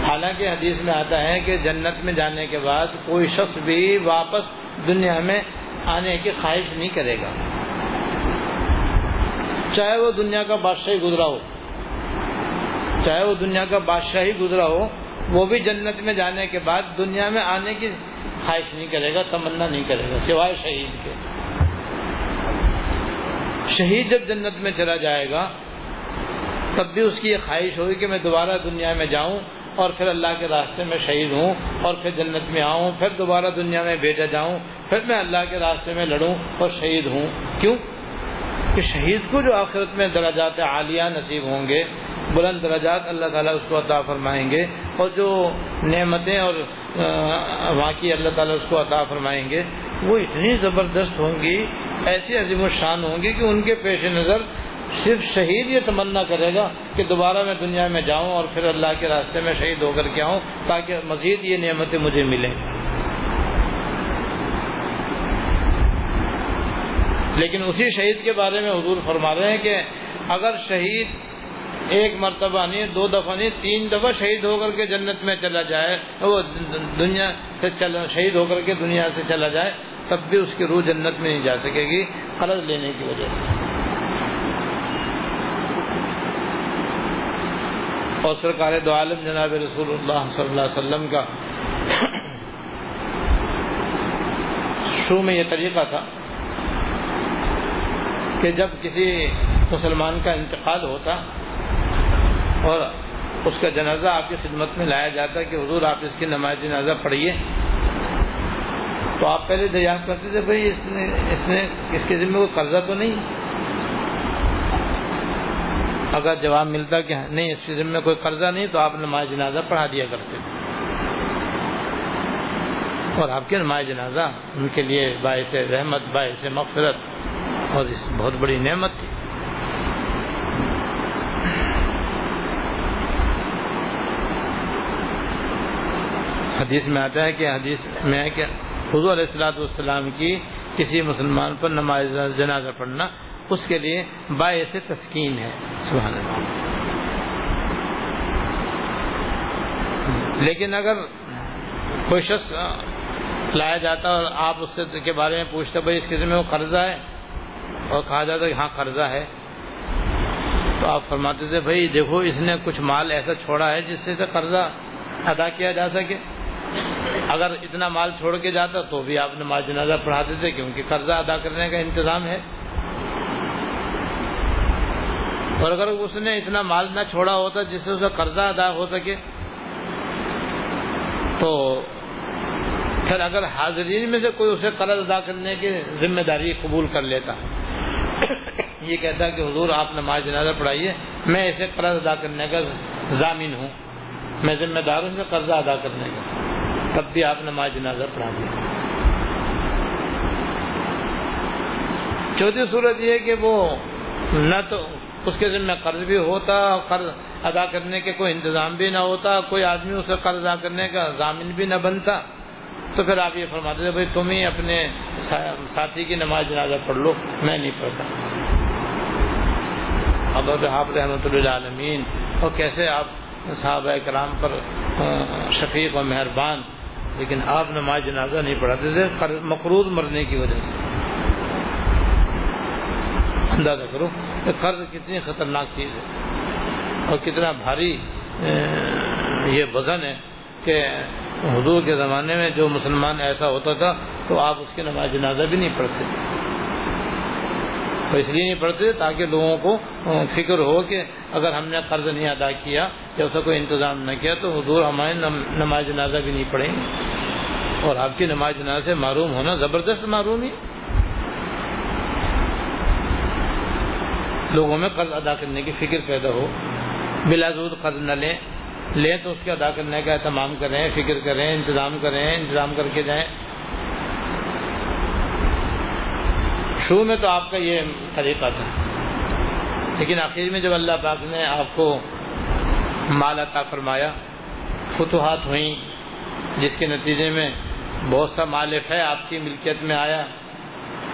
حالانکہ حدیث میں آتا ہے کہ جنت میں جانے کے بعد کوئی شخص بھی واپس دنیا میں آنے کی خواہش نہیں کرے گا۔ چاہے وہ دنیا کا بادشاہ گزرا ہو، چاہے وہ دنیا کا بادشاہ ہی گزرا ہو، وہ بھی جنت میں جانے کے بعد دنیا میں آنے کی خواہش نہیں کرے گا، تمنا نہیں کرے گا، سوائے شہید کے۔ شہید جب جنت میں چلا جائے گا، تب بھی اس کی یہ خواہش ہوگی کہ میں دوبارہ دنیا میں جاؤں۔ اور پھر اللہ کے راستے میں شہید ہوں اور پھر جنت میں آؤں، پھر دوبارہ دنیا میں بھیجا جاؤں، پھر میں اللہ کے راستے میں لڑوں اور شہید ہوں۔ کیوں؟ کہ شہید کو جو آخرت میں درجات عالیہ نصیب ہوں گے، بلند درجات اللہ تعالیٰ اس کو عطا فرمائیں گے اور جو نعمتیں اور وہاں کی اللہ تعالیٰ اس کو عطا فرمائیں گے، وہ اتنی زبردست ہوں گی، ایسی عظیم الشان ہوں گی کہ ان کے پیش نظر صرف شہید یہ تمنا کرے گا کہ دوبارہ میں دنیا میں جاؤں اور پھر اللہ کے راستے میں شہید ہو کر کے آؤں تاکہ مزید یہ نعمتیں مجھے ملیں۔ لیکن اسی شہید کے بارے میں حضور فرما رہے ہیں کہ اگر شہید ایک مرتبہ نہیں، دو دفعہ نہیں، تین دفعہ شہید ہو کر کے جنت میں چلا جائے، وہ دنیا سے چلا، شہید ہو کر کے دنیا سے چلا جائے، تب بھی اس کی روح جنت میں نہیں جا سکے گی، قرض لینے کی وجہ سے۔ اور سرکار دو عالم جناب رسول اللہ صلی اللہ علیہ وسلم کا شروع میں یہ طریقہ تھا کہ جب کسی مسلمان کا انتقال ہوتا اور اس کا جنازہ آپ کی خدمت میں لایا جاتا کہ حضور آپ اس کی نماز جنازہ پڑھیے، تو آپ پہلے دریافت کرتے تھے، بھائی اس نے اس نے، اس کے ذمہ کوئی قرضہ تو نہیں؟ اگر جواب ملتا کہ نہیں، اس کے ذمہ کوئی قرضہ نہیں، تو آپ نماز جنازہ پڑھا دیا کرتے اور آپ کے نماز جنازہ، ان کے لیے باعث رحمت، باعث مغفرت، اور اس بہت بڑی نعمت تھی۔ حدیث میں آتا ہے کہ حدیث میں ہے کہ حضور علیہ السلاۃ والسلام کی کسی مسلمان پر نماز جنازہ پڑھنا اس کے لیے باعث تسکین ہے، سبحان اللہ۔ لیکن اگر کوئی شخص لایا جاتا اور آپ اس کے بارے میں پوچھتے بھائی اس قسم میں وہ قرضہ ہے؟ اور کہا جاتا کہ ہاں قرضہ ہے۔ تو آپ فرماتے تھے، بھائی دیکھو، اس نے کچھ مال ایسا چھوڑا ہے جس سے قرضہ ادا کیا جا سکے۔ اگر اتنا مال چھوڑ کے جاتا تو بھی آپ نماز جنازہ پڑھاتے تھے کیونکہ قرضہ ادا کرنے کا انتظام ہے۔ اور اگر اس نے اتنا مال نہ چھوڑا ہوتا جس سے اسے قرضہ ادا ہو سکے، تو پھر اگر حاضرین میں سے کوئی اسے قرض ادا کرنے کی ذمہ داری قبول کر لیتا۔ یہ کہتا کہ حضور آپ نماز جنازہ پڑھائیے، میں اسے قرض ادا کرنے کا ضامن ہوں۔ میں ذمہ دار ہوں قرضہ ادا کرنے کا۔ تب بھی آپ نماز جنازہ پڑھا دیں چوتھی صورت یہ کہ وہ نہ تو اس کے ذمہ قرض بھی ہوتا، قرض ادا کرنے کے کوئی انتظام بھی نہ ہوتا، کوئی آدمی اسے قرض ادا کرنے کا ضامن بھی نہ بنتا۔ تو پھر آپ یہ فرماتے تھے، بھائی تم ہی اپنے ساتھی کی نماز جنازہ پڑھ لو، میں نہیں پڑھتا۔ اب آپ رحمۃ اللہ عالمین اور کیسے آپ صحابہ کرام پر شفیق و مہربان، لیکن آپ نماز جنازہ نہیں پڑھاتے تھے مقروض مرنے کی وجہ سے۔ اندازہ کرو کہ قرض کتنی خطرناک چیز ہے اور کتنا بھاری یہ وزن ہے کہ حضور کے زمانے میں جو مسلمان ایسا ہوتا تھا تو آپ اس کی نماز جنازہ بھی نہیں پڑھتے تو اس لیے نہیں پڑھتے تاکہ لوگوں کو فکر ہو کہ اگر ہم نے قرض نہیں ادا کیا، یا اسے کوئی انتظام نہ کیا تو حضور ہمارے نماز جنازہ بھی نہیں پڑھیں گے۔ اور آپ کی نماز جنازہ سے معروم ہونا زبردست معروم ہی لوگوں میں قرض ادا کرنے کی فکر پیدا ہو، بلا زود قرض نہ لیں۔ لیں تو اس کے ادا کرنے کا اہتمام کریں، فکر کریں، انتظام کریں، انتظام کر کے جائیں۔ شروع میں تو آپ کا یہ طریقہ تھا۔ لیکن آخر میں جب اللہ پاک نے آپ کو مال عطا فرمایا، فتوحات ہوئیں، جس کے نتیجے میں بہت سا مال ہے، آپ کی ملکیت میں آیا۔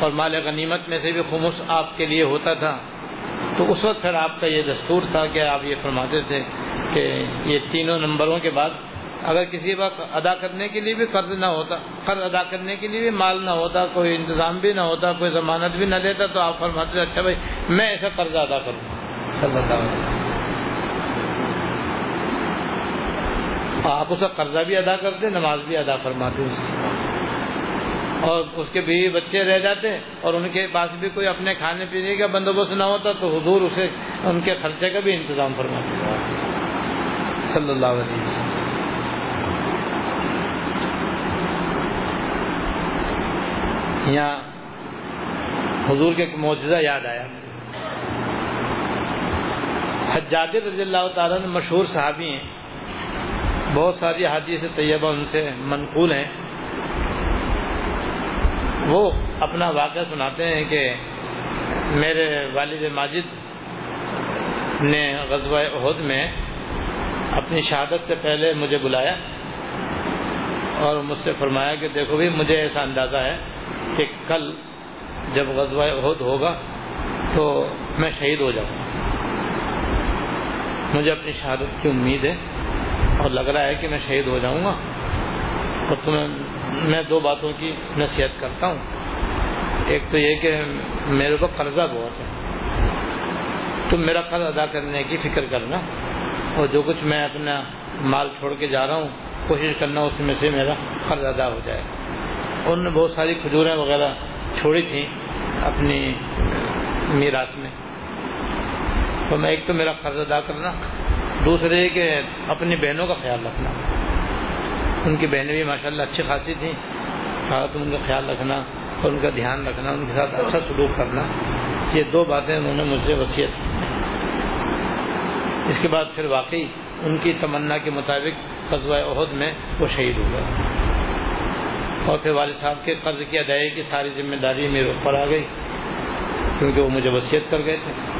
اور مال غنیمت میں سے بھی خمس آپ کے لیے ہوتا تھا۔ تو اس وقت پھر آپ کا یہ دستور تھا کہ آپ یہ فرماتے تھے کہ یہ تینوں نمبروں کے بعد اگر کسی وقت ادا کرنے کے لیے بھی قرض نہ ہوتا، قرض ادا کرنے کے لیے بھی مال نہ ہوتا، کوئی انتظام بھی نہ ہوتا، کوئی ضمانت بھی نہ دیتا تو آپ فرماتے تھے اچھا بھائی، میں ایسا قرض ادا کروں۔ صلی اللہ علیہ وسلم۔ آپ اسے قرضہ بھی ادا کرتے، نماز بھی ادا فرماتے اس کی اور اس کے بیوی بچے رہ جاتے اور ان کے پاس بھی کوئی اپنے کھانے پینے کا بندوبست نہ ہوتا تو حضور اسے ان کے خرچے کا بھی انتظام فرماتے صلی اللہ علیہ وسلم۔ یہاں حضور کے معجزہ یاد آیا۔ حجاج رضی اللہ تعالیٰ مشہور صحابی ہیں۔ بہت ساری حادیث طیبہ ان سے منقول ہیں۔ وہ اپنا واقعہ سناتے ہیں کہ میرے والد ماجد نے غزوہ عہد میں اپنی شہادت سے پہلے مجھے بلایا اور مجھ سے فرمایا کہ دیکھو بھی، مجھے ایسا اندازہ ہے کہ کل جب غزوہ عہد ہوگا تو میں شہید ہو جاؤں۔ گا مجھے اپنی شہادت کی امید ہے اور لگ رہا ہے کہ میں شہید ہو جاؤں گا اور تمہیں میں دو باتوں کی نصیحت کرتا ہوں۔ ایک تو یہ کہ میرے کو قرضہ بہت ہے۔ تم میرا قرض ادا کرنے کی فکر کرنا اور جو کچھ میں اپنا مال چھوڑ کے جا رہا ہوں، کوشش کرنا اس میں سے میرا قرض ادا ہو جائے۔ انہوں نے بہت ساری کھجوریں وغیرہ چھوڑی تھیں اپنی میراث میں۔ تو میں ایک تو میرا قرض ادا کرنا دوسرے کہ اپنی بہنوں کا خیال رکھنا۔ ان کی بہنیں بھی ماشاء اللہ اچھی خاصی تھیں۔ تم ان کا خیال رکھنا اور ان کا دھیان رکھنا، ان کے ساتھ اچھا سلوک کرنا۔ یہ دو باتیں انہوں نے مجھ سے وصیت کی۔ اس کے بعد پھر واقعی ان کی تمنا کے مطابق قصبہ عہد میں وہ شہید ہو گئے۔ اور پھر والد صاحب کے قرض کی ادائیگی کی ساری ذمہ داری میرے اوپر آ گئی، کیونکہ وہ مجھے وصیت کر گئے تھے۔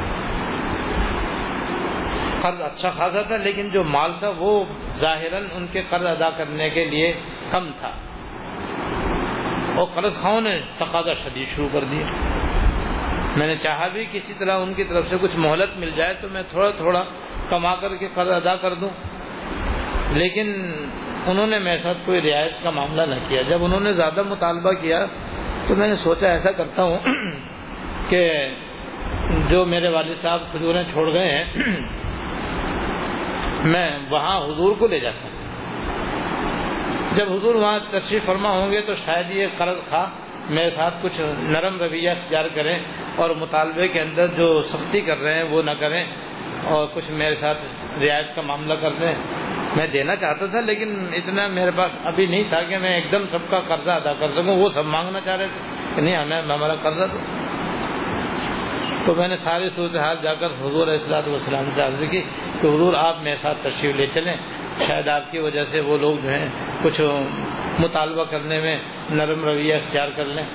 قرض اچھا خاصا تھا، لیکن جو مال تھا وہ ظاہراً ان کے قرض ادا کرنے کے لیے کم تھا۔ اور قرض خاؤں نے تقاضا شدید شروع کر دیا۔ میں نے چاہا بھی کسی طرح ان کی طرف سے کچھ مہلت مل جائے تو میں تھوڑا تھوڑا کما کر کے قرض ادا کر دوں۔ لیکن انہوں نے میرے ساتھ کوئی رعایت کا معاملہ نہ کیا۔ جب انہوں نے زیادہ مطالبہ کیا تو میں نے سوچا ایسا کرتا ہوں کہ جو میرے والد صاحب کھجوریں چھوڑ گئے ہیں میں وہاں حضور کو لے جاتا ہوں۔ جب حضور وہاں تشریف فرما ہوں گے تو شاید یہ قرض خواہ میرے ساتھ کچھ نرم رویہ اختیار کریں اور مطالبے کے اندر جو سختی کر رہے ہیں وہ نہ کریں اور کچھ میرے ساتھ رعایت کا معاملہ کر دیں۔ میں دینا چاہتا تھا لیکن اتنا میرے پاس ابھی نہیں تھا کہ میں ایک دم سب کا قرضہ ادا کر سکوں، وہ سب مانگنا چاہ رہے تھے۔ کہ نہیں، ہمیں ہمارا قرضہ دو۔ تو میں نے ساری صورتحال جا کر حضور اصلاۃ والسلام سے عرض کی کہ حضور آپ میرے ساتھ تشریف لے چلیں۔ شاید آپ کی وجہ سے وہ لوگ جو ہیں کچھ مطالبہ کرنے میں نرم رویہ اختیار کر لیں۔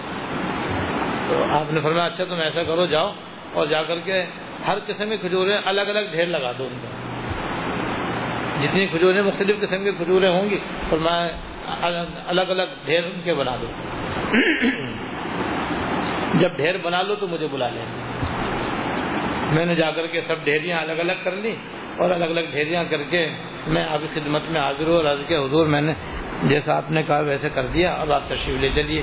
تو آپ نے فرمایا اچھا تم ایسا کرو، جاؤ اور جا کر کے ہر قسم کی کھجوریں الگ الگ ڈھیر لگا دو ان کو جتنی کھجوریں مختلف قسم کی کھجوریں ہوں گی، فرمایا، الگ الگ ڈھیر ان کے بنا دو۔ جب ڈھیر بنا لو تو مجھے بلا لیں میں نے جا کر کے سب ڈھیریاں الگ الگ کر لی اور الگ الگ ڈھیریاں کر کے میں آپ کی خدمت میں حاضر ہوں اور عرض کے حضور میں نے جیسا آپ نے کہا ویسے کر دیا اب آپ تشریف لے چلیے۔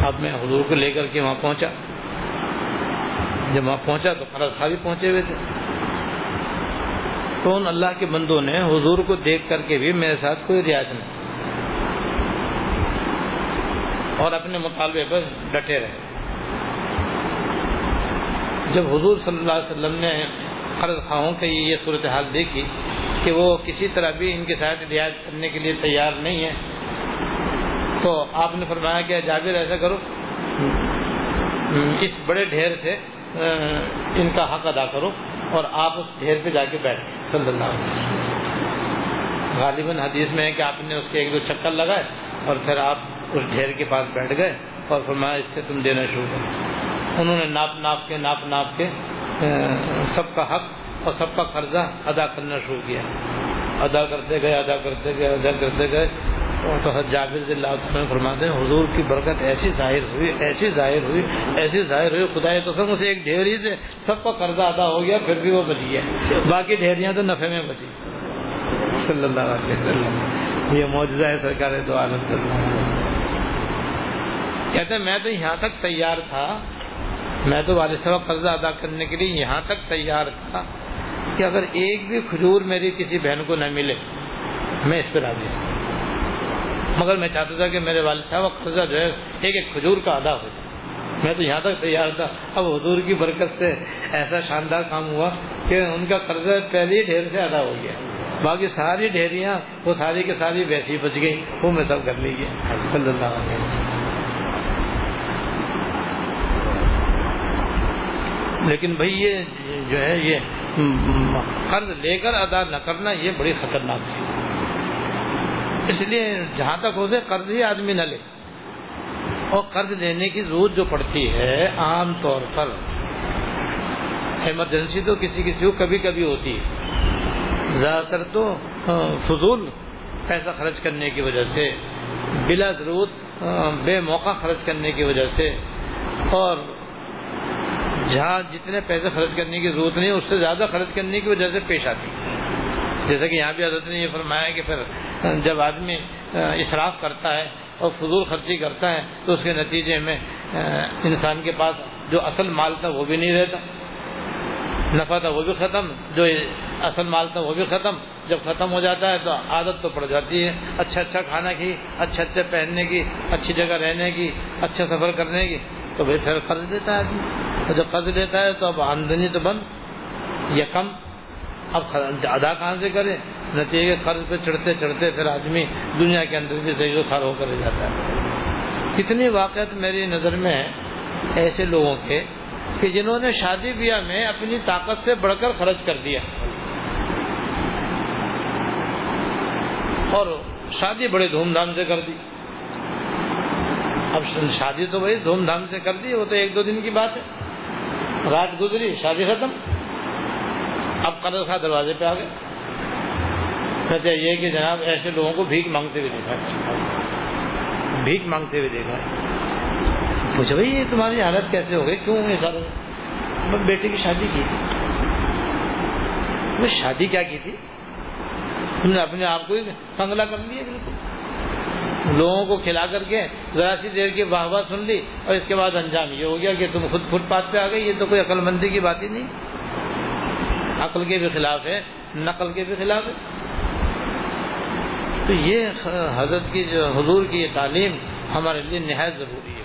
اب میں حضور کو لے کر کے وہاں پہنچا۔ جب وہاں پہنچا تو قرض خواہ بھی پہنچے ہوئے تھے۔ تو ان اللہ کے بندوں نے حضور کو دیکھ کر کے بھی میرے ساتھ کوئی رعایت نہیں اور اپنے مطالبے پر ڈٹے رہے۔ جب حضور صلی اللہ علیہ وسلم نے قرض خواہوں کی یہ صورتحال دیکھی کہ وہ کسی طرح بھی ان کے ساتھ رعایت کرنے کے لیے تیار نہیں ہے تو آپ نے فرمایا کہ جابر ایسا کرو۔ اس بڑے ڈھیر سے ان کا حق ادا کرو اور آپ اس ڈھیر پہ جا کے بیٹھ۔ صلی اللہ علیہ وسلم۔ غالباً حدیث میں ہے کہ آپ نے اس کے ایک دو چکر لگائے اور پھر آپ اس ڈھیر کے پاس بیٹھ گئے اور فرمایا اس سے تم دینا شروع کرو۔ انہوں نے ناپ ناپ کے، ناپ ناپ کے سب کا حق اور سب کا قرضہ ادا کرنا شروع کیا۔ ادا کرتے گئے، ادا کرتے گئے، ادا کرتے گئے۔ اور تو جابر اللہ فرماتے ہیں، حضور کی برکت ایسی ظاہر ہوئی، ایسی ظاہر ہوئی، ایسی ظاہر ہوئی، خدا تو سب اسے ایک ڈھیری سے سب کا قرضہ ادا ہو گیا، پھر بھی وہ بچی ہے۔ باقی ڈھیریاں تو نفے میں بچی۔ صلی اللہ علیہ وسلم۔ یہ معجزہ ہے سرکار دو عالم صلی اللہ علیہ وسلم کہتے ہیں، میں تو یہاں تک تیار تھا میں تو والد صاحب قرضہ ادا کرنے کے لیے یہاں تک تیار تھا کہ اگر ایک بھی کھجور میری کسی بہن کو نہ ملے، میں اس پہ راضی ہوں۔ مگر میں چاہتا تھا کہ میرے والد صاحب کا قرضہ جو ہے، ایک ایک کھجور کا ادا ہو جائے۔ میں تو یہاں تک تیار تھا۔ اب حضور کی برکت سے ایسا شاندار کام ہوا کہ ان کا قرضہ پہلے ہی ڈھیر سے ادا ہو گیا۔ باقی ساری ڈھیریاں وہ ساری کے ساری ویسی بچ گئی وہ میں سب کر لیجیے صلی اللہ علیہ وسلم۔ لیکن بھائی یہ جو ہے، یہ قرض لے کر ادا نہ کرنا یہ بڑی خطرناک چیز اس لیے جہاں تک ہو سکے قرض ہی آدمی نہ لے۔ اور قرض لینے کی ضرورت جو پڑتی ہے، عام طور پر ایمرجنسی تو کسی کسی کو کبھی کبھی ہوتی ہے۔ زیادہ تر تو فضول پیسہ خرچ کرنے کی وجہ سے، بلا ضرورت بے موقع خرچ کرنے کی وجہ سے اور جہاں جتنے پیسے خرچ کرنے کی ضرورت نہیں، اس سے زیادہ خرچ کرنے کی وجہ سے پیش آتی جیسا کہ یہاں بھی حضرت نے یہ فرمایا کہ پھر جب آدمی اصراف کرتا ہے اور فضول خرچی کرتا ہے، تو اس کے نتیجے میں انسان کے پاس جو اصل مال تھا وہ بھی نہیں رہتا۔ نفع تھا وہ بھی ختم، جو اصل مال تھا وہ بھی ختم۔ جب ختم ہو جاتا ہے تو عادت تو پڑ جاتی ہے۔ اچھا اچھا کھانا کی اچھا اچھا پہننے کی، اچھی جگہ رہنے کی اچھا سفر کرنے کی۔ تو بھائی پھر قرض دیتا ہے آدمی۔ اور جب قرض دیتا ہے تو اب آمدنی تو بند، یا کم۔ اب ادا کہاں سے کرے نتیجے قرض پہ چڑھتے چڑھتے پھر آدمی دنیا کے اندر بھی صحیح خار ہو کر جاتا ہے۔ کتنی واقعات میری نظر میں ایسے لوگوں کے کہ جنہوں نے شادی بیاہ میں اپنی طاقت سے بڑھ کر خرچ کر دیا۔ اور شادی بڑے دھوم دھام سے کر دی۔ اب شادی تو بھائی دھوم دھام سے کر دی، وہ تو ایک دو دن کی بات ہے۔ رات گزری، شادی ختم۔ اب قرض خواہ دروازے پہ آ گئے۔ کہتے یہ کہ جناب ایسے لوگوں کو بھیک مانگتے ہوئے دیکھا۔ بھیک مانگتے ہوئے دیکھا۔ پوچھا، بھائی، یہ تمہاری حالت کیسے ہو گئی؟ کیوں یہ سارا بیٹے کی شادی کی تھی۔ شادی کیا کی تھی؟ تم نے اپنے آپ کو ہی کنگلا کر لیا بالکل لوگوں کو کھلا کر کے ذرا سی دیر کی واہ واہ سن لی اور اس کے بعد انجام یہ ہو گیا کہ تم خود فٹ پاتھ پہ آ گئی یہ تو کوئی عقل مندی کی بات ہی نہیں۔ عقل کے بھی خلاف ہے، نقل کے بھی خلاف ہے۔ تو یہ حضرت کی جو حضور کی یہ تعلیم ہمارے لیے نہایت ضروری ہے۔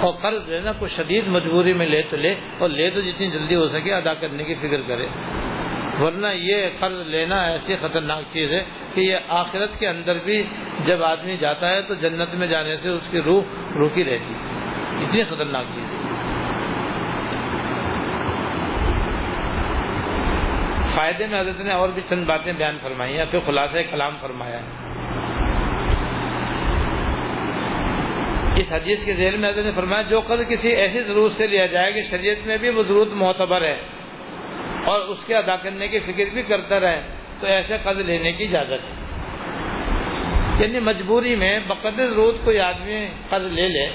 اور قرض لینا کوئی شدید مجبوری میں لے تو لے، اور لے تو جتنی جلدی ہو سکے ادا کرنے کی فکر کرے۔ ورنہ یہ قرض لینا ایسی خطرناک چیز ہے کہ یہ آخرت کے اندر بھی جب آدمی جاتا ہے تو جنت میں جانے سے اس کی روح روکی رہتی اتنی خطرناک چیز ہے۔ فائدے میں حضرت نے اور بھی چند باتیں بیان فرمائی ہیں، پھر خلاصہ کلام فرمایا ہے۔ اس حدیث کے ذیل میں حضرت نے فرمایا، جو قرض کسی ایسی ضرورت سے لیا جائے کہ شریعت میں بھی وہ ضرورت معتبر ہے۔ اور اس کے ادا کرنے کی فکر بھی کرتا رہے، تو ایسے قرض لینے کی اجازت ہے۔ یعنی مجبوری میں بقدر ضرورت کوئی آدمی قرض لے لے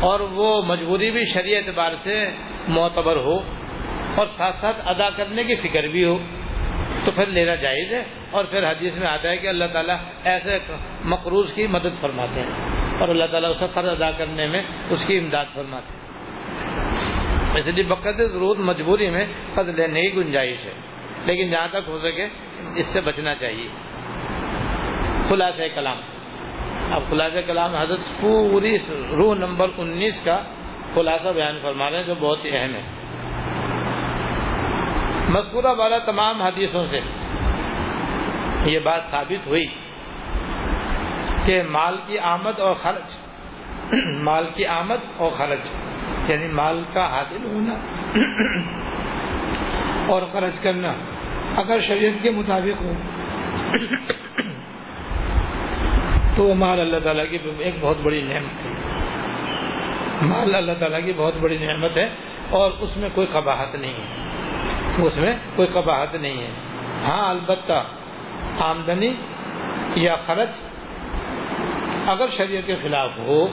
اور وہ مجبوری بھی شریع اعتبار سے معتبر ہو اور ساتھ ساتھ ادا کرنے کی فکر بھی ہو، تو پھر لینا جائز ہے۔ اور پھر حدیث میں آتا ہے کہ اللہ تعالیٰ ایسے مقروض کی مدد فرماتے ہیں اور اللہ تعالیٰ اسے قرض ادا کرنے میں اس کی امداد فرماتے ہیں۔ اس لیے بقد ضرورت مجبوری میں قرض لینے کی گنجائش ہے۔ لیکن جہاں تک ہو سکے، اس سے بچنا چاہیے۔ خلاصہ کلام۔ اب خلاصہ کلام حضرت پوری روح نمبر انیس کا خلاصہ بیان فرما رہے ہیں، جو بہت ہی اہم ہے۔ مذکورہ والا تمام حدیثوں سے یہ بات ثابت ہوئی کہ مال کی آمد اور خرچ، مال کی آمد اور خرچ۔ یعنی مال کا حاصل ہونا اور خرچ کرنا اگر شریعت کے مطابق ہو تو وہ مال اللہ تعالیٰ کی ایک بہت بڑی نعمت ہے۔ مال اللہ تعالیٰ کی بہت بڑی نعمت ہے اور اس میں کوئی قباحت نہیں ہے۔ اس میں کوئی قباحت نہیں ہے۔ ہاں البتہ آمدنی یا خرچ اگر شریعت کے خلاف ہو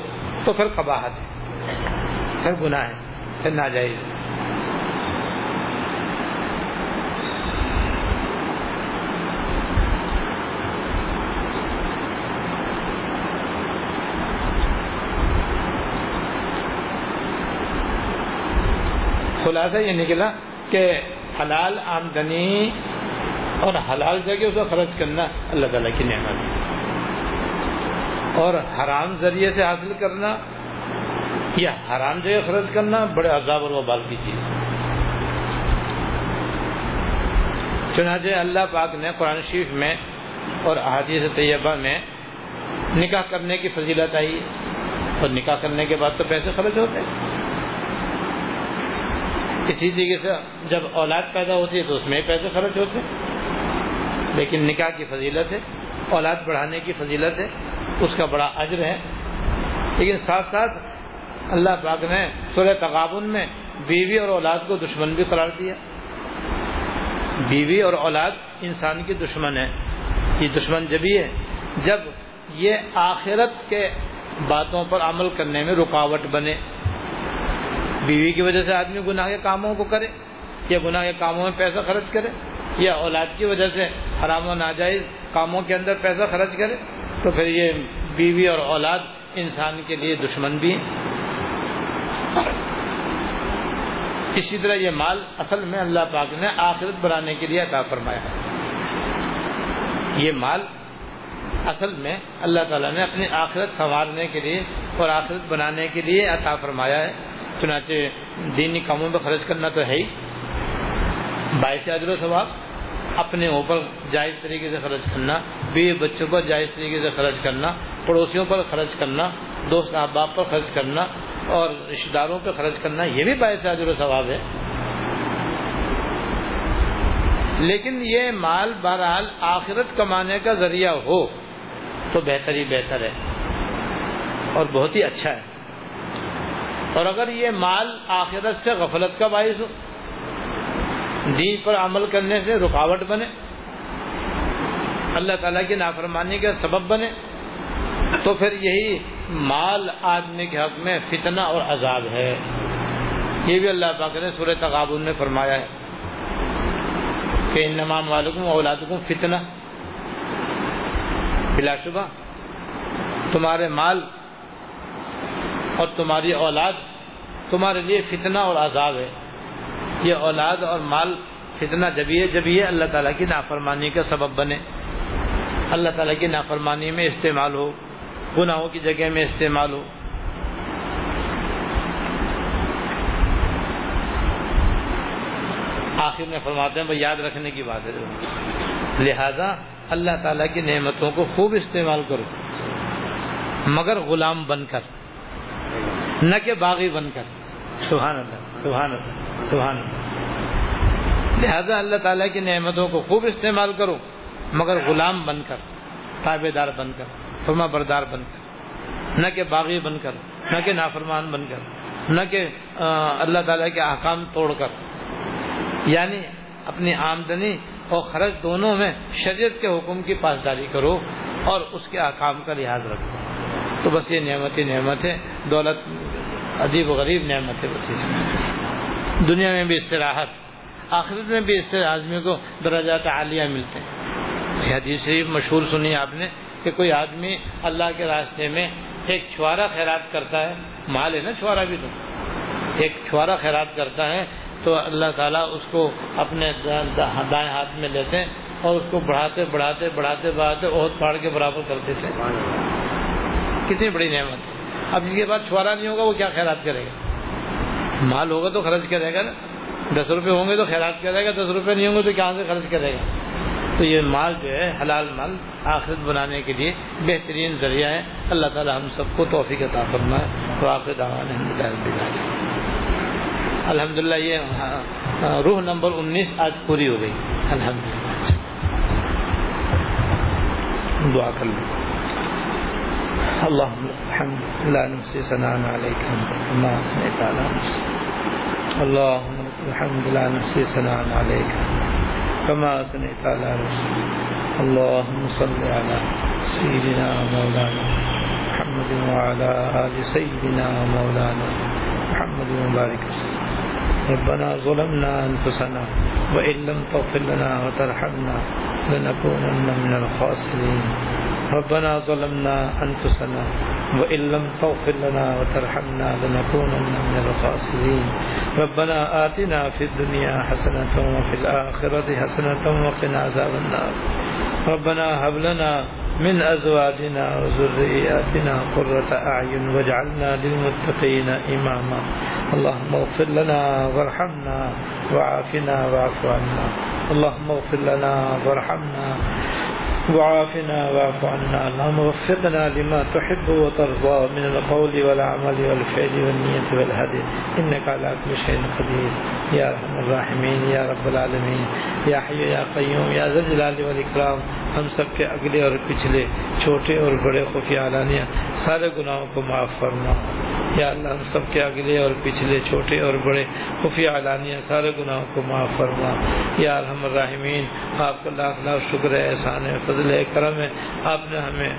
تو پھر قباحت ہے۔ پھر گناہ ہے، پھر ناجائز خلاصہ یہ نکلا کہ حلال آمدنی اور حلال جگہ اسے خرچ کرنا اللہ تعالیٰ کی نعمت ہے۔ اور حرام ذریعے سے حاصل کرنا یا حرام جگہ خرچ کرنا بڑے عذاب اور وبال کی چیز چنانچہ اللہ پاک نے قرآن شریف میں اور احادیث طیبہ میں نکاح کرنے کی فضیلت آئی اور نکاح کرنے کے بعد تو پیسے خرچ ہوتے اسی طریقے سے جب اولاد پیدا ہوتی ہے تو اس میں پیسے خرچ ہوتے ہیں۔ لیکن نکاح کی فضیلت ہے، اولاد بڑھانے کی فضیلت ہے، اس کا بڑا اجر ہے۔ لیکن ساتھ ساتھ اللہ پاک نے سورہ تغابن میں بیوی اور اولاد کو دشمن بھی قرار دیا۔ بیوی اور اولاد انسان کی دشمن ہے۔ یہ دشمن جبھی ہے، جب یہ آخرت کے باتوں پر عمل کرنے میں رکاوٹ بنے۔ بیوی کی وجہ سے آدمی گناہ کے کاموں کو کرے، یا گناہ کے کاموں میں پیسہ خرچ کرے، یا اولاد کی وجہ سے حرام و ناجائز کاموں کے اندر پیسہ خرچ کرے، تو پھر یہ بیوی اور اولاد انسان کے لیے دشمن بھی ہیں۔ اسی طرح یہ مال اصل میں اللہ پاک نے آخرت بنانے کے لیے عطا فرمایا یہ مال اصل میں اللہ تعالیٰ نے اپنی آخرت سنوارنے کے لیے اور آخرت بنانے کے لیے عطا فرمایا ہے۔ چنانچہ دینی کاموں پہ خرچ کرنا تو ہے ہی۔ باعث اجر و ثواب، اپنے اوپر جائز طریقے سے خرچ کرنا، بیوی بچوں پر جائز طریقے سے خرچ کرنا، پڑوسیوں پر خرچ کرنا، دوست احباب پر خرچ کرنا اور رشتے داروں پہ خرچ کرنا یہ بھی باعث اجر و ثواب ہے۔ لیکن یہ مال بہرحال آخرت کمانے کا ذریعہ ہو تو بہتر ہی بہتر ہے اور بہت ہی اچھا ہے۔ اور اگر یہ مال آخرت سے غفلت کا باعث ہو، دین پر عمل کرنے سے رکاوٹ بنے، اللہ تعالیٰ کی نافرمانی کا سبب بنے، تو پھر یہی مال آدمی کے حق میں فتنہ اور عذاب ہے۔ یہ بھی اللہ پاک نے سورہ تغابن میں فرمایا ہے کہ انمام والکم اولادکم فتنہ۔ بلا شبہ، تمہارے مال اور تمہاری اولاد تمہارے لیے فتنہ اور عذاب ہے۔ یہ اولاد اور مال فتنہ جبھی ہے جب یہ اللہ تعالیٰ کی نافرمانی کا سبب بنے۔ اللہ تعالیٰ کی نافرمانی میں استعمال ہو۔ گناہوں کی جگہ میں استعمال ہو۔ آخر میں فرماتے ہیں بھائی یاد رکھنے کی بات ہے۔ لہذا اللہ تعالیٰ کی نعمتوں کو خوب استعمال کرو۔ مگر غلام بن کر۔ نہ کہ باغی بن کر۔ سبحان اللہ سبحان اللہ سبحان اللہ۔ لہذا اللہ تعالیٰ کی نعمتوں کو خوب استعمال کرو۔ مگر غلام بن کر تابے دار بن کر۔ فرما بردار بن کر۔ نہ کہ باغی بن کر، نہ کہ نافرمان بن کر، نہ کہ اللہ تعالیٰ کے احکام توڑ کر۔ یعنی اپنی آمدنی اور خرچ دونوں میں شریعت کے حکم کی پاسداری کرو اور اس کے احکام کا لحاظ رکھو۔ تو بس یہ نعمت ہی نعمت ہے۔ دولت عجیب و غریب نعمت ہے بس اس میں دنیا میں بھی اس سے راحت، آخرت میں بھی اس سے آدمی کو درجات عالیہ ملتے ہیں۔ حدیث شریف مشہور سنی آپ نے۔ کہ کوئی آدمی اللہ کے راستے میں ایک چھوارا خیرات کرتا ہے مال ہے نا چھوارا بھی تو۔ ایک چھوارا خیرات کرتا ہے تو اللہ تعالیٰ اس کو اپنے دائیں ہاتھ میں لیتے ہیں اور اس کو بڑھاتے بڑھاتے بڑھاتے بڑھاتے عہد پھاڑ کے برابر کرتے تھے کتنی بڑی نعمت۔ اب جس کے بعد چھوارا نہیں ہوگا وہ کیا خیرات کرے گا؟ مال ہوگا تو خرچ کرے گا نا۔ دس روپے ہوں گے تو خیرات کرے گا دس روپے نہیں ہوں گے تو کہاں سے خرچ کرے گا؟ تو یہ مال جو ہے حلال مال آخرت بنانے کے لیے بہترین ذریعہ ہے۔ اللہ تعالی ہم سب کو توفیق عطا فرمائے۔ تو آخر دعوان الحمد للہ یہ ہاں، روح نمبر انیس آج پوری ہو گئی۔ الحمد للہ دعا کر لیں۔ اللهم الحمد، لا نحصي ثناء عليك انت كما اثنيت على نفسك اللهم الحمد، لا نحصي ثناء عليك انت كما اثنيت على رسول اللهم صل على سيدنا مولانا محمد وعلى آل سيدنا مولانا محمد وبارك وسلم. ربنا ظلمنا أنفسنا وإن لم تغفر لنا وترحمنا لنكونن من الخاسرين. ربنا ظلمنا أنفسنا وإن لم تغفر لنا وترحمنا لنكونن من الخاسرين. ربنا آتنا في الدنيا حسنة وفي الآخرة حسنة وقنا عذاب النار. ربنا هب لنا من أزواجنا وذرياتنا قرة أعين واجعلنا للمتقين إماما. اللهم اغفر لنا وارحمنا وعافنا واعف عنا. اللهم اغفر لنا وارحمنا وعافنا واعف عنا. اللهم وفقنا لما تحب وترضى، من القول والعمل والفعل والنية والهدي. إنك على كل شيء قدير. يا رحم الراحمين، يا رب العالمين. يا حي يا قيوم، يا ذا الجلال والإكرام. ہم سب کے اگلے اور پچھلے، چھوٹے اور بڑے خفیہ علانیہ سارے گناہوں کو معاف فرما. یا اللہ، ہم سب کے اگلے اور پچھلے، چھوٹے اور بڑے خفیہ علانیہ سارے گناہوں کو معاف فرما. یا الحم الرحمین آپ کا لاکھ لاکھ شکر ہے، احسان ہے فضل ہے کرم ہے۔ آپ نے ہمیں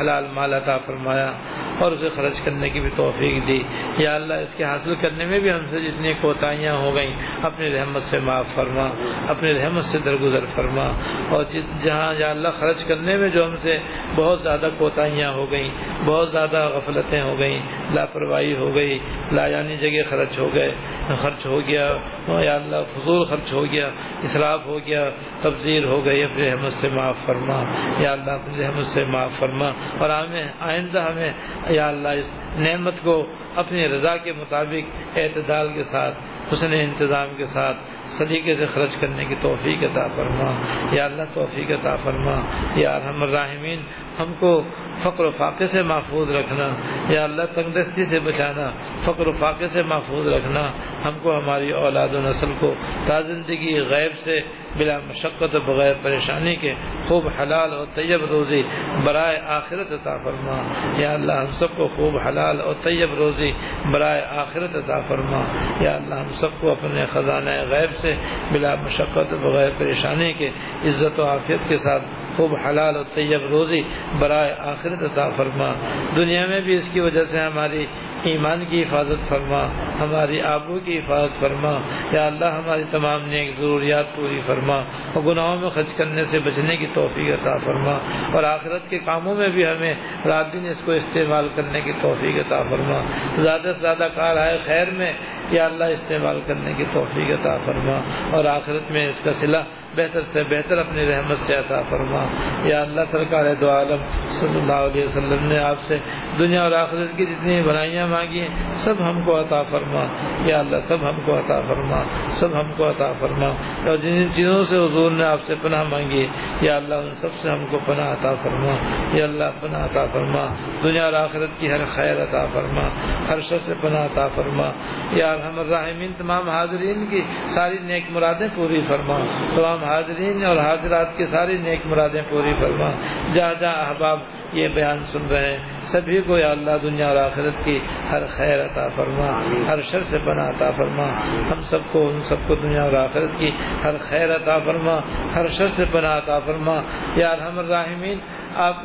حلال مال عطا فرمایا اور اسے خرچ کرنے کی بھی توفیق دی۔ یا اللہ، اس کے حاصل کرنے میں بھی ہم سے جتنی کوتاہیاں ہو گئیں، اپنی رحمت سے معاف فرما، اپنی رحمت سے درگزر فرما۔ اور جہاں یا اللہ خرچ کرنے میں جو ہم سے بہت زیادہ کوتاہیاں ہو گئیں، بہت زیادہ غفلتیں ہو گئیں، لاپرواہی ہو گئی لاجانی جگہ خرچ ہو گئے، خرچ ہو گیا، یا اللہ، فضول خرچ ہو گیا، اسراف ہو گیا تبزیر ہو گئی، اپنی رحمت سے معاف فرما۔ یا اللہ اپنی رحمت سے معاف فرما اور ہمیں آئندہ ہمیں یا اللہ اس نعمت کو اپنی رضا کے مطابق اعتدال کے ساتھ، حسن انتظام کے ساتھ سلیقے سے خرچ کرنے کی توفیق عطا فرما۔ یا اللہ توفیق عطا فرما۔ یا رحم الرحمین ہم کو فقر و فاقے سے محفوظ رکھنا، یا اللہ تندرستی سے بچانا، فقر و فاقے سے محفوظ رکھنا ہم کو، ہماری اولاد و نسل کو تازندگی غیب سے بلا مشقت و بغیر پریشانی کے خوب حلال اور طیب روزی برائے آخرت عطا فرما۔ یا اللہ ہم سب کو خوب حلال اور طیب روزی برائے آخرت عطا فرما۔ یا اللہ ہم سب کو اپنے خزانہ غیب سے بلا مشقت و بغیر پریشانی کے عزت و عافیت کے ساتھ خوب حلال و طیب روزی برائے آخرت عطا فرما۔ دنیا میں بھی اس کی وجہ سے ہماری ایمان کی حفاظت فرما، ہماری آبرو کی حفاظت فرما۔ یا اللہ، ہماری تمام نیک ضروریات پوری فرما۔ اور گناہوں میں خرچ کرنے سے بچنے کی توفیق عطا فرما۔ اور آخرت کے کاموں میں بھی ہمیں رات دن اس کو استعمال کرنے کی توفیق عطا فرما۔ زیادہ سے زیادہ کار ہے خیر میں، یا اللہ استعمال کرنے کی توفیق عطا فرما۔ اور آخرت میں اس کا صلح بہتر سے بہتر اپنی رحمت سے عطا فرما۔ یا اللہ، سرکار دو عالم صلی اللہ علیہ وسلم نے آپ سے دنیا اور آخرت کی جتنی بنائیاں مانگی ہیں، سب ہم کو عطا فرما۔ یا اللہ، سب ہم کو عطا فرما، سب ہم کو عطا فرما۔ اور جن چیزوں سے حضور نے آپ سے پناہ مانگی، یا اللہ، ان سب سے ہم کو پناہ عطا فرما۔ یا اللہ، پناہ عطا فرما۔ دنیا اور آخرت کی ہر خیر عطا فرما۔ ہر شخص سے پناہ عطا فرما۔ یا الحمد الرحمین تمام حاضرین کی ساری نیک مرادیں پوری فرما۔ تمام حاضرین اور حاضرات کی ساری نیک مرادیں پوری فرما۔ جہاں جہاں احباب یہ بیان سن رہے ہیں۔ سبھی کو یا اللہ دنیا اور آخرت کی ہر خیر عطا فرما، ہر شر سے بنا عطا فرما۔ ہم سب کو، ان سب کو دنیا اور آخرت کی ہر خیر عطا فرما، ہر شر سے بنا عطا فرما۔ یا الحمد الرحمین آپ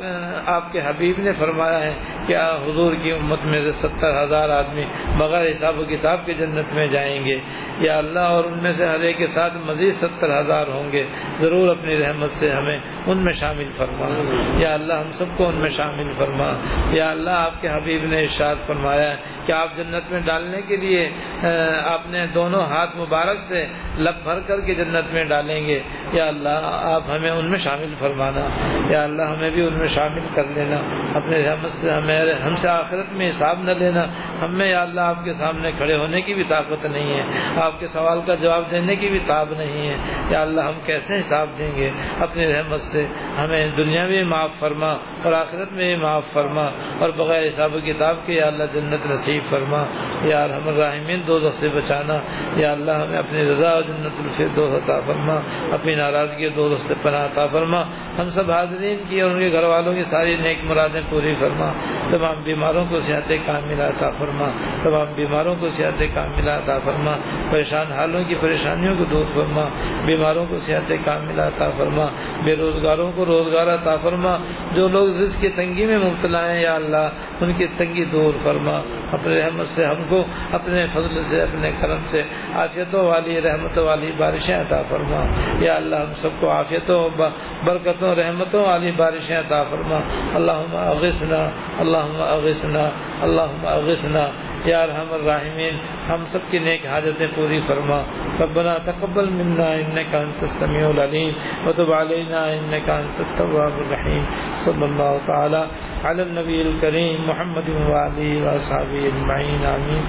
آپ کے حبیب نے فرمایا ہے کہ حضور کی امت میں سے ستر ہزار آدمی بغیر حساب و کتاب کے جنت میں جائیں گے۔ یا اللہ اور ان میں سے ہر ایک کے ساتھ مزید ستر ہزار ہوں گے۔ ضرور اپنی رحمت سے ہمیں ان میں شامل فرما۔ یا اللہ ہم سب کو ان میں شامل فرما۔ یا اللہ آپ کے حبیب نے ارشاد فرمایا کہ آپ جنت میں ڈالنے کے لیے آپ نے دونوں ہاتھ مبارک سے لب بھر کر کے جنت میں ڈالیں گے۔ یا اللہ آپ ہمیں ان میں شامل فرمانا۔ یا اللہ ہمیں بھی ان میں شامل کر لینا، اپنے رحمت سے ہمیں ہم سے آخرت میں حساب نہ لینا۔ ہم میں یا اللہ آپ کے سامنے کھڑے ہونے کی بھی طاقت نہیں ہے۔ آپ کے سوال کا جواب دینے کی بھی تاب نہیں ہے۔ یا اللہ ہم کیسے حساب دیں گے؟ اپنی رحمت سے ہمیں دنیا میں معاف فرما اور آخرت میں معاف فرما اور بغیر حساب و کتاب کے یا اللہ جنت نصیب فرما۔ یا الحم الرحمین دو سے بچانا۔ یا اللہ ہمیں اپنی رضا اور جنت الفر دو عطا فرما۔ اپنی ناراضگی دو سے پناہ عطا فرما۔ ہم سب حاضرین کی اور ان کے گھر والوں کی ساری نیک مرادیں پوری فرما۔ تمام بیماروں کو صحت کام ملا فرما۔ تمام بیماروں کو صحت کام ملا فرما۔ پریشان حالوں کی پریشانیوں کو دور فرما۔ بیماروں کو صحت کام ملا فرما۔ بے روزگاروں کو روزگار عطا فرما۔ جو لوگ رزق کی تنگی میں مبتلا ہیں، یا اللہ، ان کی تنگی دور فرما۔ اپنے رحمت سے ہم کو، اپنے فضل سے، اپنے کرم سے آفیتوں والی، رحمتوں والی بارشیں عطا فرما۔ یا اللہ، ہم سب کو آفیتوں برکتوں، رحمتوں والی بارشیں عطا فرما۔ اللہم اغسنا اللہم اغسنا اللہم اغسنا یا ارحم الراحمین، ہم سب کی نیک حاجتیں پوری فرما۔ ربنا تقبل منا انك انت السميع العليم وتب علينا انك انت التواب الرحيم صلى الله تعالى على النبي الكريم محمد وعلى اله وصحبه اجمعين امين